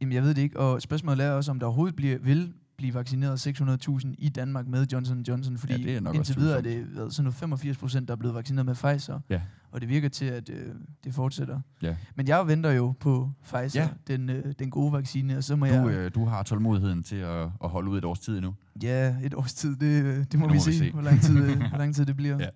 Jamen, jeg ved det ikke, og spørgsmålet er også, om der overhovedet bliver, vil blive vaccineret 600.000 i Danmark med Johnson Johnson, fordi Ja, det er nok indtil videre er det været sådan noget 85 procent, der er blevet vaccineret med Pfizer, Ja. og det virker til, at øh, det fortsætter. Ja. Men jeg venter jo på Pfizer, Ja. den, øh, den gode vaccine, og så må Du, jeg... øh, du har tålmodigheden til at, at holde ud et års tid endnu. Ja, et års tid, det, øh, det må Nu vi må vi se, se. Hvor, lang tid, øh, (laughs) hvor lang tid det bliver. Ja.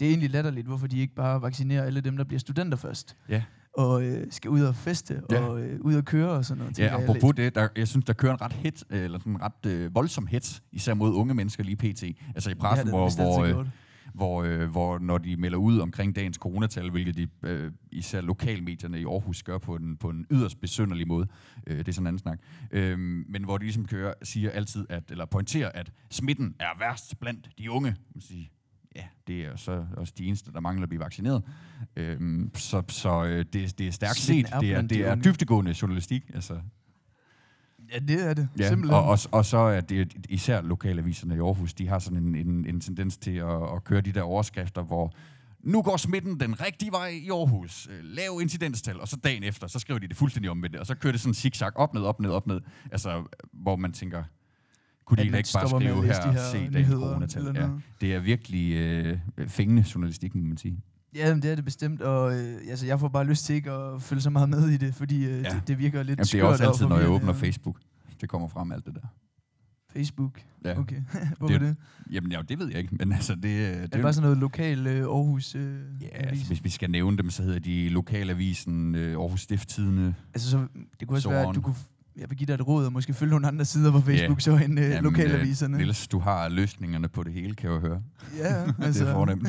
det er egentlig latterligt, hvorfor de ikke bare vaccinerer alle dem, der bliver studenter først. Ja. Og øh, skal ud og feste, Ja. og øh, ud og køre og sådan noget. Ja, jeg apropos det, der, jeg synes, der kører en ret hit, eller sådan en ret øh, voldsom hit, især mod unge mennesker lige pt. Altså i pressen, det har hvor, hvor, øh, hvor, øh, hvor når de melder ud omkring dagens coronatal, hvilket de øh, især lokalmedierne i Aarhus gør på en, på en yderst besynderlig måde, øh, det er sådan en anden snak, øh, men hvor de ligesom kører, siger altid, at, eller pointerer, at smitten er værst blandt de unge. Man siger, ja, det er så også de eneste, der mangler at blive vaccineret. Øh, så så øh, det, det er stærkt set. det er, det er dybtegående journalistik. Altså, Ja, det er det. Ja, Simpelthen. og, og, og så er det især lokalaviserne i Aarhus, de har sådan en, en, en tendens til at, at køre de der overskrifter, hvor nu går smitten den rigtige vej i Aarhus. Lav incidenstal, og så dagen efter, så skriver de det fuldstændig om med det, og så kører det sådan zigzag op, ned, op, ned, op, ned. Altså, hvor man tænker, kunne de ikke bare skrive her, her se nyheder coronatal. Ja, det er virkelig øh, fængende journalistik, må man sige. Ja, det er det bestemt, og øh, altså, jeg får bare lyst til ikke at følge så meget med i det, fordi øh, Ja. det, det virker lidt Jamen, det er skørt også og altid, når jeg åbner Facebook. Det kommer frem alt det der. Facebook? Ja. Okay, (laughs) hvorfor Det- det? Jamen, ja, det ved jeg ikke, men altså, det, det, Er det bare sådan noget lokal øh, Aarhus øh, Ja, avis? altså, hvis vi skal nævne dem, så hedder de Lokalavisen, øh, Aarhus Stifttidene. Altså, så, det kunne også være, at Soren. du kunne... Jeg vil give dig et råd, og måske følge nogle andre sider på Facebook, så end øh, Jamen, lokalaviserne. Øh, Niels, du har løsningerne på det hele, kan jeg høre. ja, Altså. (laughs) altså, Det er fornemt.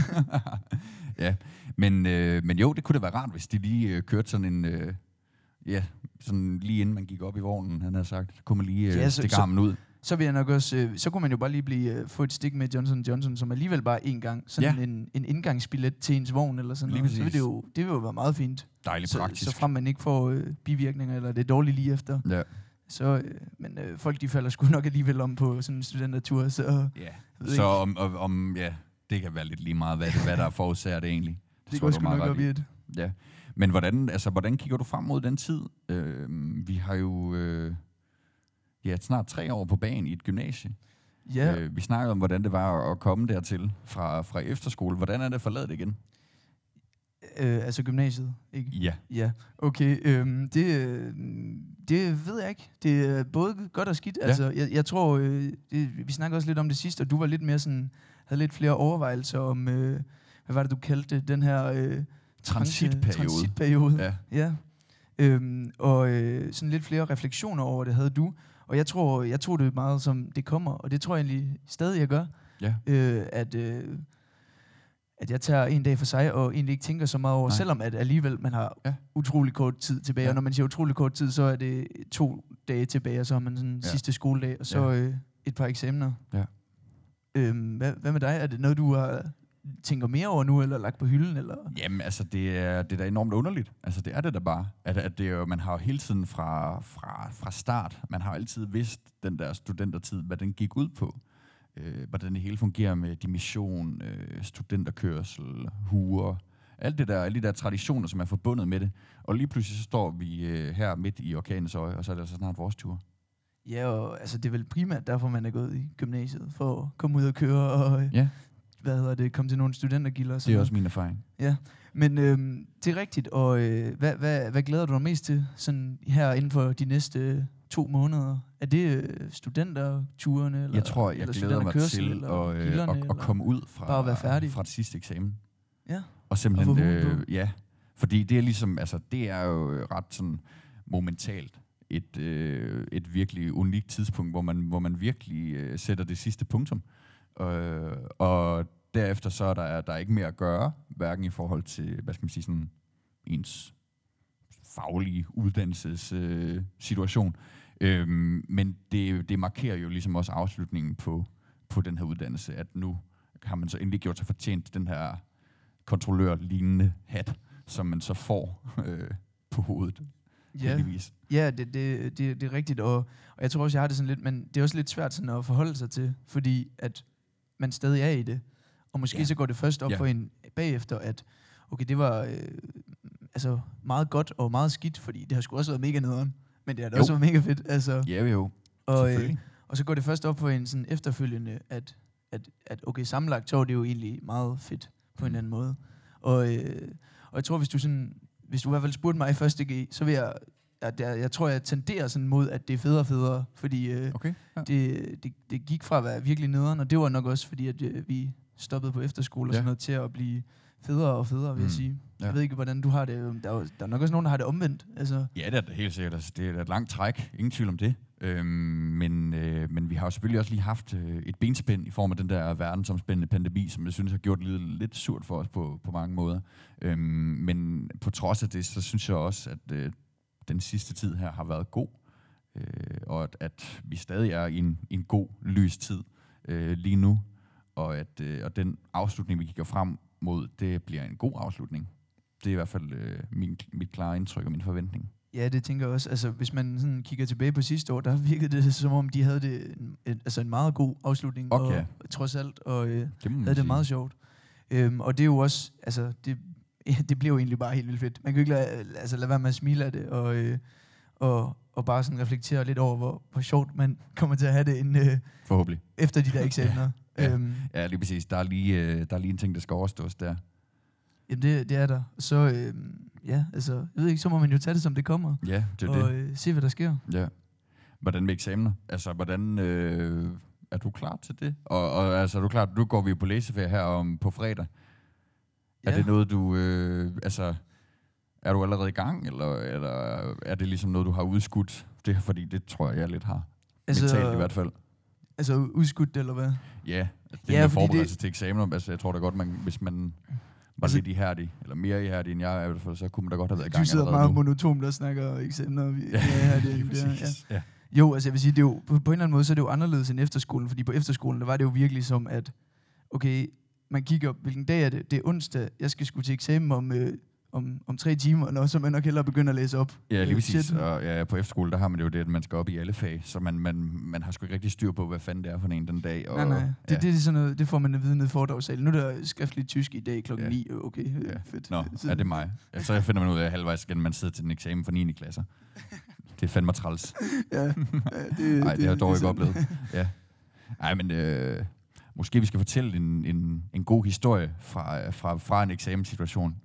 (laughs) ja, men, øh, men jo, det kunne da være rart, hvis de lige øh, kørte sådan en... Øh, ja, sådan lige inden man gik op i vognen, han har sagt, så kunne man lige øh, Ja, så- stikke armen ud. så vil jeg nok også... Øh, så kunne man jo bare lige blive, øh, få et stik med Johnson Johnson, som alligevel bare én gang. Sådan Ja. en, en indgangsbillet til ens vogn eller sådan Lige noget. Så vil præcis. det jo, det vil jo være meget fint. Dejligt Så, praktisk. så frem man ikke får øh, bivirkninger, eller det er dårligt lige efter. ja. Så, øh, men øh, folk de falder sgu nok alligevel om på sådan en studentertur, så ja. Så ikke. om, om, ja, det kan være lidt lige meget, hvad, hvad der forårsager det egentlig. (laughs) det tror går sgu nok op i. et. Ja, men hvordan, altså, hvordan kigger du frem mod den tid? Øh, vi har jo øh, ja, snart tre år på banen i et gymnasie. Ja, Øh, vi snakkede om, hvordan det var at komme dertil fra, fra efterskole. Hvordan er det det igen? øh, altså gymnasiet, ikke? Ja. Ja, okay. Øhm, det, øh, det ved jeg ikke. Det er både godt og skidt. Ja. Altså, jeg, jeg tror, øh, det, vi snakkede også lidt om det sidste, og du var lidt mere sådan, havde lidt flere overvejelser om, øh, hvad var det, du kaldte det? den her øh, Transitperiode. transitperiode. Ja. Ja. Øhm, og øh, sådan lidt flere refleksioner over det havde du. Og jeg tror, jeg tror det meget som det kommer, og det tror jeg egentlig stadig, jeg gør. Ja. Øh, at, øh, at jeg tager en dag for sig, og egentlig ikke tænker så meget over, Nej. selvom at alligevel man har Ja. utrolig kort tid tilbage. Ja. Og når man siger utrolig kort tid, så er det to dage tilbage, og så har man sådan ja. sidste skoledag, og så Ja. øh, et par eksamener. Ja. Øhm, hvad, hvad med dig? Er det noget, du har tænker mere over nu, eller lagt på hylden? Eller? Jamen, altså, det er, det er da enormt underligt. Altså, det er det da bare. At, at det er jo, man har jo hele tiden fra, fra, fra start, man har altid vidst, den der studentertid, hvad den gik ud på. Øh, hvordan det hele fungerer med dimission, øh, studenterkørsel, huer, alt det der, alle de der traditioner, som er forbundet med det. Og lige pludselig så står vi øh, her midt i orkanens øje, og så er det altså snart vores tur. Ja, og altså, det er vel primært derfor, man er gået i gymnasiet, for at komme ud og køre, og øh, Ja. Hvad hedder det, komme til nogle studentergilder. og Det er også min erfaring. Ja, men øhm, det er rigtigt, og øh, hvad, hvad, hvad glæder du dig mest til sådan her inden for de næste øh, to måneder? Er det øh, studenterturene? Eller, Jeg tror, jeg eller glæder mig til eller at, øh, gilderne, at, at eller- komme ud fra, bare at være færdig? fra det sidste eksamen. Ja, Og simpelthen, Og øh, ja, fordi det er ligesom, altså det er jo ret sådan momentalt et, øh, et virkelig unikt tidspunkt, hvor man, hvor man virkelig øh, sætter det sidste punktum. Øh, og derefter så er der, der er ikke mere at gøre, hverken i forhold til, hvad skal man sige, sådan ens faglige uddannelsessituation. Øh, situation. øhm, men det, det markerer jo ligesom også afslutningen på, på den her uddannelse, at nu har man så endelig gjort sig fortjent den her kontrollør-lignende hat, som man så får øh, på hovedet, ja, heldigvis. ja det, det, det, det er rigtigt, og, og jeg tror også, jeg har det sådan lidt, men det er også lidt svært sådan at forholde sig til, fordi at man stadig er i det. Og måske Ja. så går det først op Ja. for en bagefter, at okay, det var øh, altså meget godt og meget skidt, fordi det har sgu også været mega nederen, men det har da også været mega fedt. Altså, Ja, jo, og, øh, og så går det først op for en sådan efterfølgende, at, at, at okay, sammenlagt var det jo egentlig meget fedt på en Mm. eller anden måde. Og, øh, og jeg tror, hvis du sådan, hvis du i hvert fald spurgte mig i første G, så vil jeg, at jeg, jeg tror, jeg tenderer sådan mod, at det er federe og federe, fordi øh, Okay. Ja. det, det, det gik fra at være virkelig nederen, og det var nok også fordi, at øh, vi stoppet på efterskole og Ja. sådan noget, til at blive federe og federe, vil jeg Mm. sige. Ja. Jeg ved ikke, hvordan du har det. Der er, jo- der er nok også nogen, der har det omvendt. Altså, Ja, det er det helt sikkert. Altså, det er et langt træk. Ingen tvivl om det. Øhm, men, øh, men vi har jo selvfølgelig også lige haft øh, et benspænd i form af den der verdensomspændende pandemi, som jeg synes har gjort livet lidt surt for os på, på mange måder. Øhm, men på trods af det, så synes jeg også, at øh, den sidste tid her har været god. Øh, og at, at vi stadig er i en, en god, lys tid øh, lige nu. Og at øh, og den afslutning, vi kigger frem mod, det bliver en god afslutning. Det er i hvert fald øh, min, mit klare indtryk og min forventning. ja, det tænker jeg også. Altså, hvis man sådan kigger tilbage på sidste år, der virkede det (laughs) som om, de havde det en, et, altså en meget god afslutning. Okay. Og, trods alt. Og øh, Det havde det sige. meget sjovt. Øhm, og det er jo også, altså, det, (laughs) det jo egentlig bare helt vildt fedt. Man kan ikke lade, altså, lade være med at smile af det, og, øh, og, og bare sådan reflektere lidt over, hvor, hvor sjovt man (laughs) kommer til at have det en, øh, Forhåbentlig. efter de der (laughs) eksamener. Ja. Øhm, Ja, lige præcis. Der er lige, øh, der er lige en ting, der skal overstås der. jamen, det, det er der. Så, øh, ja, altså, jeg ved ikke, så må man jo tage det, som det kommer, Ja, det er og det. øh, se, hvad der sker. Ja. Hvordan med eksamener? Altså, hvordan øh, er du klar til det? Og, og altså, er du klar? Nu går vi på læseferie her om på fredag. Ja. Er det noget, du... Øh, altså, er du allerede i gang, eller, eller er det ligesom noget, du har udskudt? Det, fordi det tror jeg, jeg lidt har. Altså, Mentalt i hvert fald. Altså udskudt, eller hvad? Ja, altså, det Ja, ja, fordi forberedelse det... til eksamener. Altså, jeg tror da godt, man, hvis man var Altså- lidt ihærdig, eller mere ihærdig end jeg er i hvert fald, så kunne man da godt have været i gang Du sidder meget nu. monotont og snakker eksamener. Vi, Ja, ja, det, ja. præcis. Ja. Jo, altså jeg vil sige, det er jo, på, på en eller anden måde, så er det jo anderledes end efterskolen, fordi på efterskolen, der var det jo virkelig som, at okay, man kigger, hvilken dag er det? Det er onsdag, jeg skal skulle til eksamen om, øh, om, om tre timer, og så man nok hellere begynde at læse op. Ja, lige Øh, præcis. Og ja, på efterskole, der har man det jo det, at man skal op i alle fag, så man, man, man har sgu ikke rigtig styr på, hvad fanden det er for en den dag. Og, nej, nej, det, ja. det, er sådan noget, det får man at vide nede i foredragssalen. Nu er der skriftligt tysk i dag klokken Ja. 9, okay, øh, Ja. fedt. Nå, Så- er det mig? Ja, så finder man ud af halvvejs igen, man sidder til en eksamen for 9. klasser. Det er fandme træls. Ja, ja, det, (laughs) Nej, det har jeg dog ikke oplevet. Ja. Ej, men øh, måske vi skal fortælle en, en, en god historie fra, fra, fra en eksamenssituation.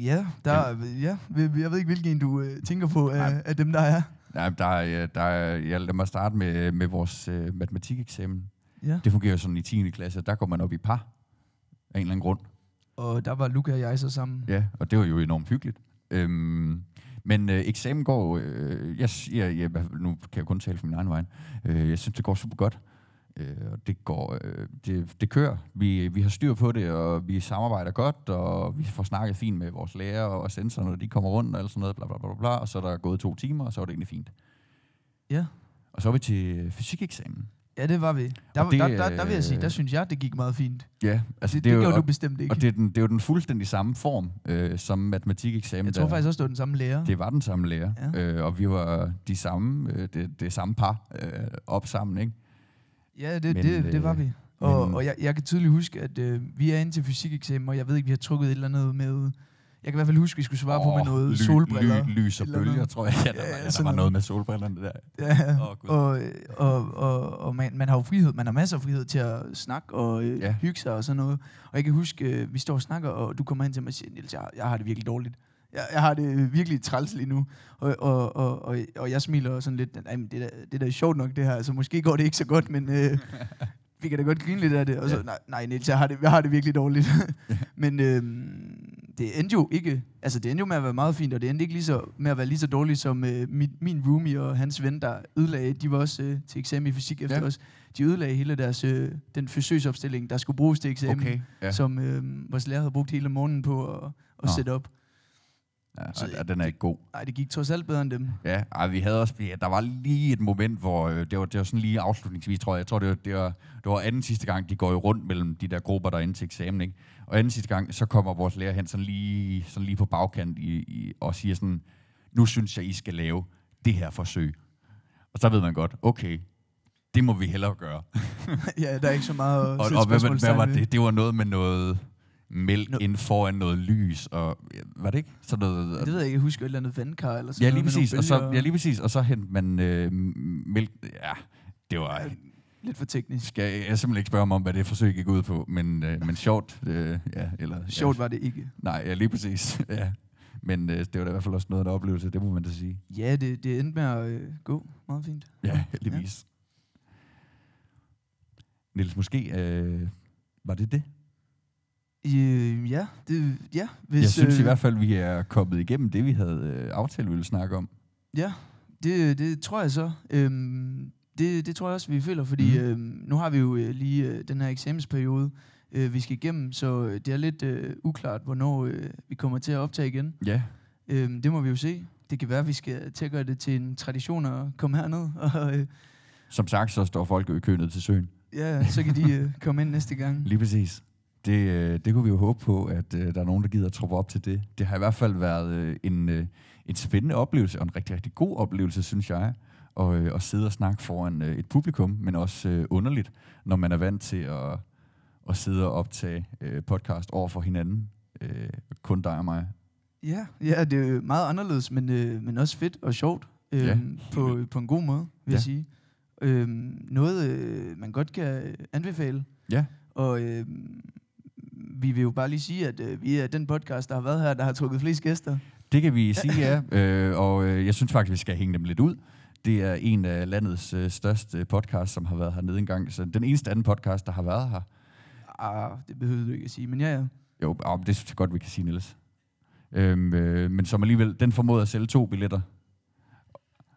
Ja, der, ja, vi- jeg ved ikke, hvilken en du øh, tænker på af, Nej. af dem, der er. Nej, der, er- der, er- ja, lad mig starte med, med vores øh, matematikeksamen. Ja. Det fungerer sådan i 10. klasse, der går man op i par af en eller anden grund. Og der var Luca og jeg så sammen. Ja, og det var jo enormt hyggeligt. Øhm, men øh, eksamen går, øh, jeg, jeg, jeg, nu kan jeg kun tale for min egen vej, øh, jeg synes, det går super godt. Øh, og det går, øh, det, det kører. Vi, vi har styr på det, og vi samarbejder godt, og vi får snakket fint med vores lærer og sensorer, når de kommer rundt og alt sådan noget, bla, bla, bla, bla, og så er der gået to timer, og så er det egentlig fint. Ja. Og så er vi til fysikeksamen. Ja, det var vi. Der, Og det, der, der, der vil jeg sige, der øh, synes jeg, det gik meget fint. Ja, altså det, det, det, det jo, gjorde du bestemt ikke. og det, er den, det er jo den fuldstændig samme form øh, som matematikeksamen. jeg tror der. faktisk også, det var den samme lærer. Det var den samme lærer, ja. øh, og vi var de samme, øh, det, det samme par øh, op sammen, ikke? Ja, det, men, det, det var øh, vi. Og, men- og jeg, jeg kan tydeligt huske, at øh, vi er inde til fysikeksamen, og jeg ved ikke, vi har trukket et eller andet med... Jeg kan i hvert fald huske, at vi skulle svare oh, på med noget ly, solbriller. Ly, lys og bølger, noget. tror jeg. Ja, der, Ja, var, der var noget. med solbrillerne der. Ja, Gud. og, og, og, og man, man har jo frihed, man har masser af frihed til at snakke og øh. Ja. hygge sig og sådan noget. Og jeg kan huske, øh, vi står og snakker, og du kommer hen til mig og siger, Niels, jeg, jeg har det virkelig dårligt. Jeg, jeg har det virkelig træls lige nu. Og, og, og, og, og jeg smiler sådan lidt, nej, men det, er, da- det er da sjovt nok det her, altså måske går det ikke så godt, men øh, (laughs) vi kan da godt grine lidt af det. Og så, Ja. nej, nej Niels, jeg har det, jeg har det virkelig dårligt. (laughs) men øh, det endte jo ikke, altså det endte jo med at være meget fint, og det endte ikke lige så, med at være lige så dårligt som øh, min, min roomie og hans ven, der ødelagde, de var også øh, til eksamen i fysik efter Ja. os, de ødelagde hele deres, øh, den forsøgsopstilling, der skulle bruges til eksamen, Okay, ja. som øh, vores lærer havde brugt hele morgenen på at, at Nå. sætte op. ja så- og den er ikke god. Nej, det gik trods alt bedre end dem. Ja, ej, vi havde også, ja, der var lige et moment, hvor øh, det, var, det var sådan lige afslutningsvis, tror jeg. Jeg tror, det var, det var, det var anden sidste gang, de går jo rundt mellem de der grupper, der er inde til eksamen, ikke? Og anden sidste gang, så kommer vores lærer hen sådan lige, sådan lige på bagkant i, i, og siger sådan, nu synes jeg, I skal lave det her forsøg. Og så ved man godt, okay, det må vi hellere gøre. (laughs) ja, der er ikke så meget (laughs) Og, og hvad, hvad, var det? Det var noget med noget mælk Nå. ind foran noget lys, og var det ikke? Sådan noget, Det ved jeg ikke, jeg husker et eller andet vandkar eller sådan Ja, noget lige nogle præcis. Og så, ja, lige præcis. Og så hentede man øh, mælk. Ja, det var... Ja, Lidt for teknisk. Skal jeg, jeg simpelthen ikke spørge mig om, hvad det forsøg gik ud på, men, øh, men sjovt. Øh, ja, eller, Sjovt ja, var det ikke. Nej, ja, lige præcis. (laughs) ja. Men øh, det var da i hvert fald også noget af en oplevelse, det må man da sige. Ja, det, det endte med at øh, gå meget fint. Ja, heldigvis. Ja. Niels, måske øh, var det det? Øh, ja, det, ja. Hvis, Jeg synes i øh, hvert fald, vi er kommet igennem det, vi havde øh, aftalt, vi ville snakke om. Ja, det, det tror jeg så. Øhm, det, det tror jeg også, vi føler, fordi mm. øhm, nu har vi jo øh, lige øh, den her eksamensperiode, øh, vi skal igennem, så øh, det er lidt øh, uklart, hvornår øh, vi kommer til at optage igen. Ja, Øhm, det må vi jo se. Det kan være, at vi skal til at gøre det til en tradition at komme herned, (laughs) og øh, som sagt, så står folk jo i kø ned til søen. ja, så kan de øh, komme ind næste gang. (laughs) Lige præcis. Det, øh, det kunne vi jo håbe på, at øh, der er nogen, der gider at troppe op til det. Det har i hvert fald været øh, en, øh, en spændende oplevelse, og en rigtig, rigtig god oplevelse, synes jeg, at, øh, at sidde og snakke foran øh, et publikum, men også øh, underligt, når man er vant til at, at sidde og optage øh, podcast over for hinanden. Øh, kun dig og mig. Ja, ja, det er meget anderledes, men, øh, men også fedt og sjovt øhm, Ja. på, på en god måde, vil Ja. jeg sige. Øhm, noget, øh, man godt kan øh, anbefale. Ja. Og øh, vi vil jo bare lige sige, at øh, vi er den podcast, der har været her, der har trukket flest gæster. Det kan vi (laughs) sige, ja. Øh, og øh, jeg synes faktisk, vi skal hænge dem lidt ud. Det er en af landets øh, største podcast, som har været hernede engang. Så den eneste anden podcast, der har været her. Ah, det behøver du ikke at sige, men ja, ja. Jo, ah, det synes jeg godt, vi kan sige, Niels. Øhm, øh, men som alligevel, den formåede at sælge to billetter.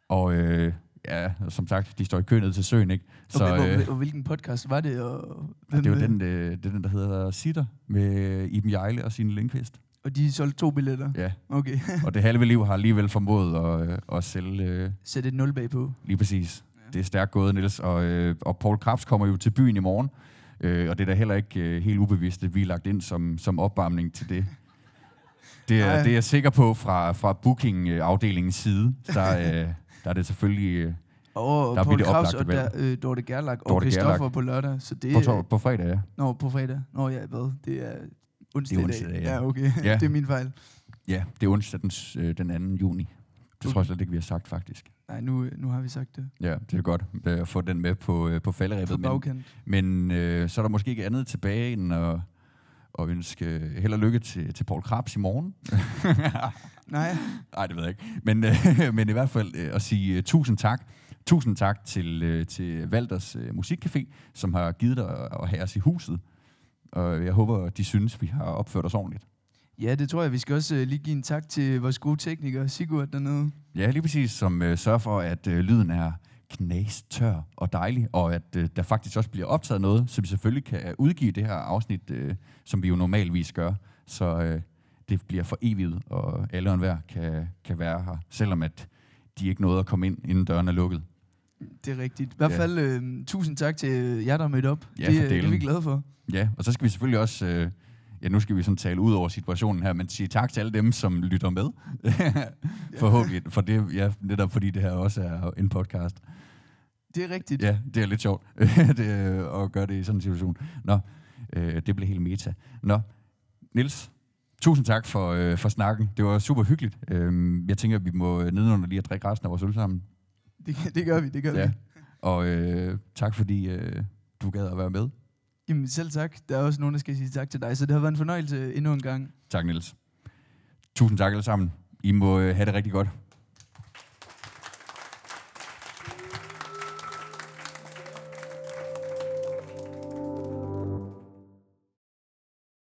Og øh, ja, som sagt, de står i kø ned til søen, ikke? Så, okay, øh, hvor, hvor, hvilken podcast var det? Og, hvem, det øh, den, øh, det er den, der hedder Sitter, med Iben Jejle og Signe Lindqvist. Og de solgte to billetter? Ja, Okay. (laughs) og det halve liv har alligevel formået at, øh, at sælge øh, Sæt et nul bag på. lige præcis. Ja. Det er stærkt gået, Niels. Og, øh, og Paul Krabs kommer jo til byen i morgen. Øh, og det er da heller ikke øh, helt ubevidst, at vi er lagt ind som, som opvarmning til det. Det er, det er jeg sikker på fra, fra booking-afdelingens side. Der, øh, der er det selvfølgelig øh, Og Der Paul det oplagte og der, øh, Dorte Gerlach og Dorte Christoffer Gerlach. på lørdag. Så det, på, på fredag, ja. Nå, på fredag. Nå ja, hvad? Det er onsdag, Det er onsdag, dag. ja. Ja, okay. (laughs) Ja. det er min fejl. Ja, det er onsdag den, øh, den 2. juni. Det tror jeg Okay. slet ikke, vi har sagt, faktisk. Nej, nu, nu har vi sagt det. Ja, det er godt øh, at få den med på, øh, på På falderæbet. Men, bagkant. men øh, så er der måske ikke andet tilbage end at, at ønske held og lykke til, til Paul Krabs i morgen. (laughs) Nej, Nej, det ved jeg ikke. Men, øh, (laughs) men i hvert fald øh, at sige uh, tusind tak. Tusind tak til, øh, til Valders øh, Musikcafé, som har givet dig at, at have os i huset. Og jeg håber, de synes, vi har opført os ordentligt. ja, det tror jeg. Vi skal også øh, lige give en tak til vores gode tekniker, Sigurd dernede. Ja, lige præcis, som øh, sørger for, at øh, lyden er knastør og dejlig, og at øh, der faktisk også bliver optaget noget, så vi selvfølgelig kan udgive det her afsnit, øh, som vi jo normalvis gør. Så øh, det bliver for evigt, og alle og enhver kan, kan være her, selvom at de ikke nåede at komme ind, inden døren er lukket. Det er rigtigt. I hvert Ja. fald øh, tusind tak til jer, der er mødt op. Ja, det, øh, det er vi glade for. Ja, og så skal vi selvfølgelig også, øh, ja nu skal vi sådan tale ud over situationen her, men sige tak til alle dem, som lytter med. (laughs) Forhåbentlig, for det, ja, netop fordi det her også er en podcast. Det er rigtigt. Ja, det er lidt sjovt (laughs) det, at gøre det i sådan en situation. Nå, øh, det blev helt meta. Nå, Nils, tusind tak for, øh, for snakken. Det var super hyggeligt. Øh, jeg tænker, at vi må nedenunder lige at drikke resten af vores øl sammen. Det, det gør vi, det gør Ja. vi. Og øh, tak fordi øh, du gad at være med. Jamen selv tak. Der er også nogen, der skal sige tak til dig, så det har været en fornøjelse endnu en gang. Tak, Niels. Tusind tak alle sammen. I må øh, have det rigtig godt.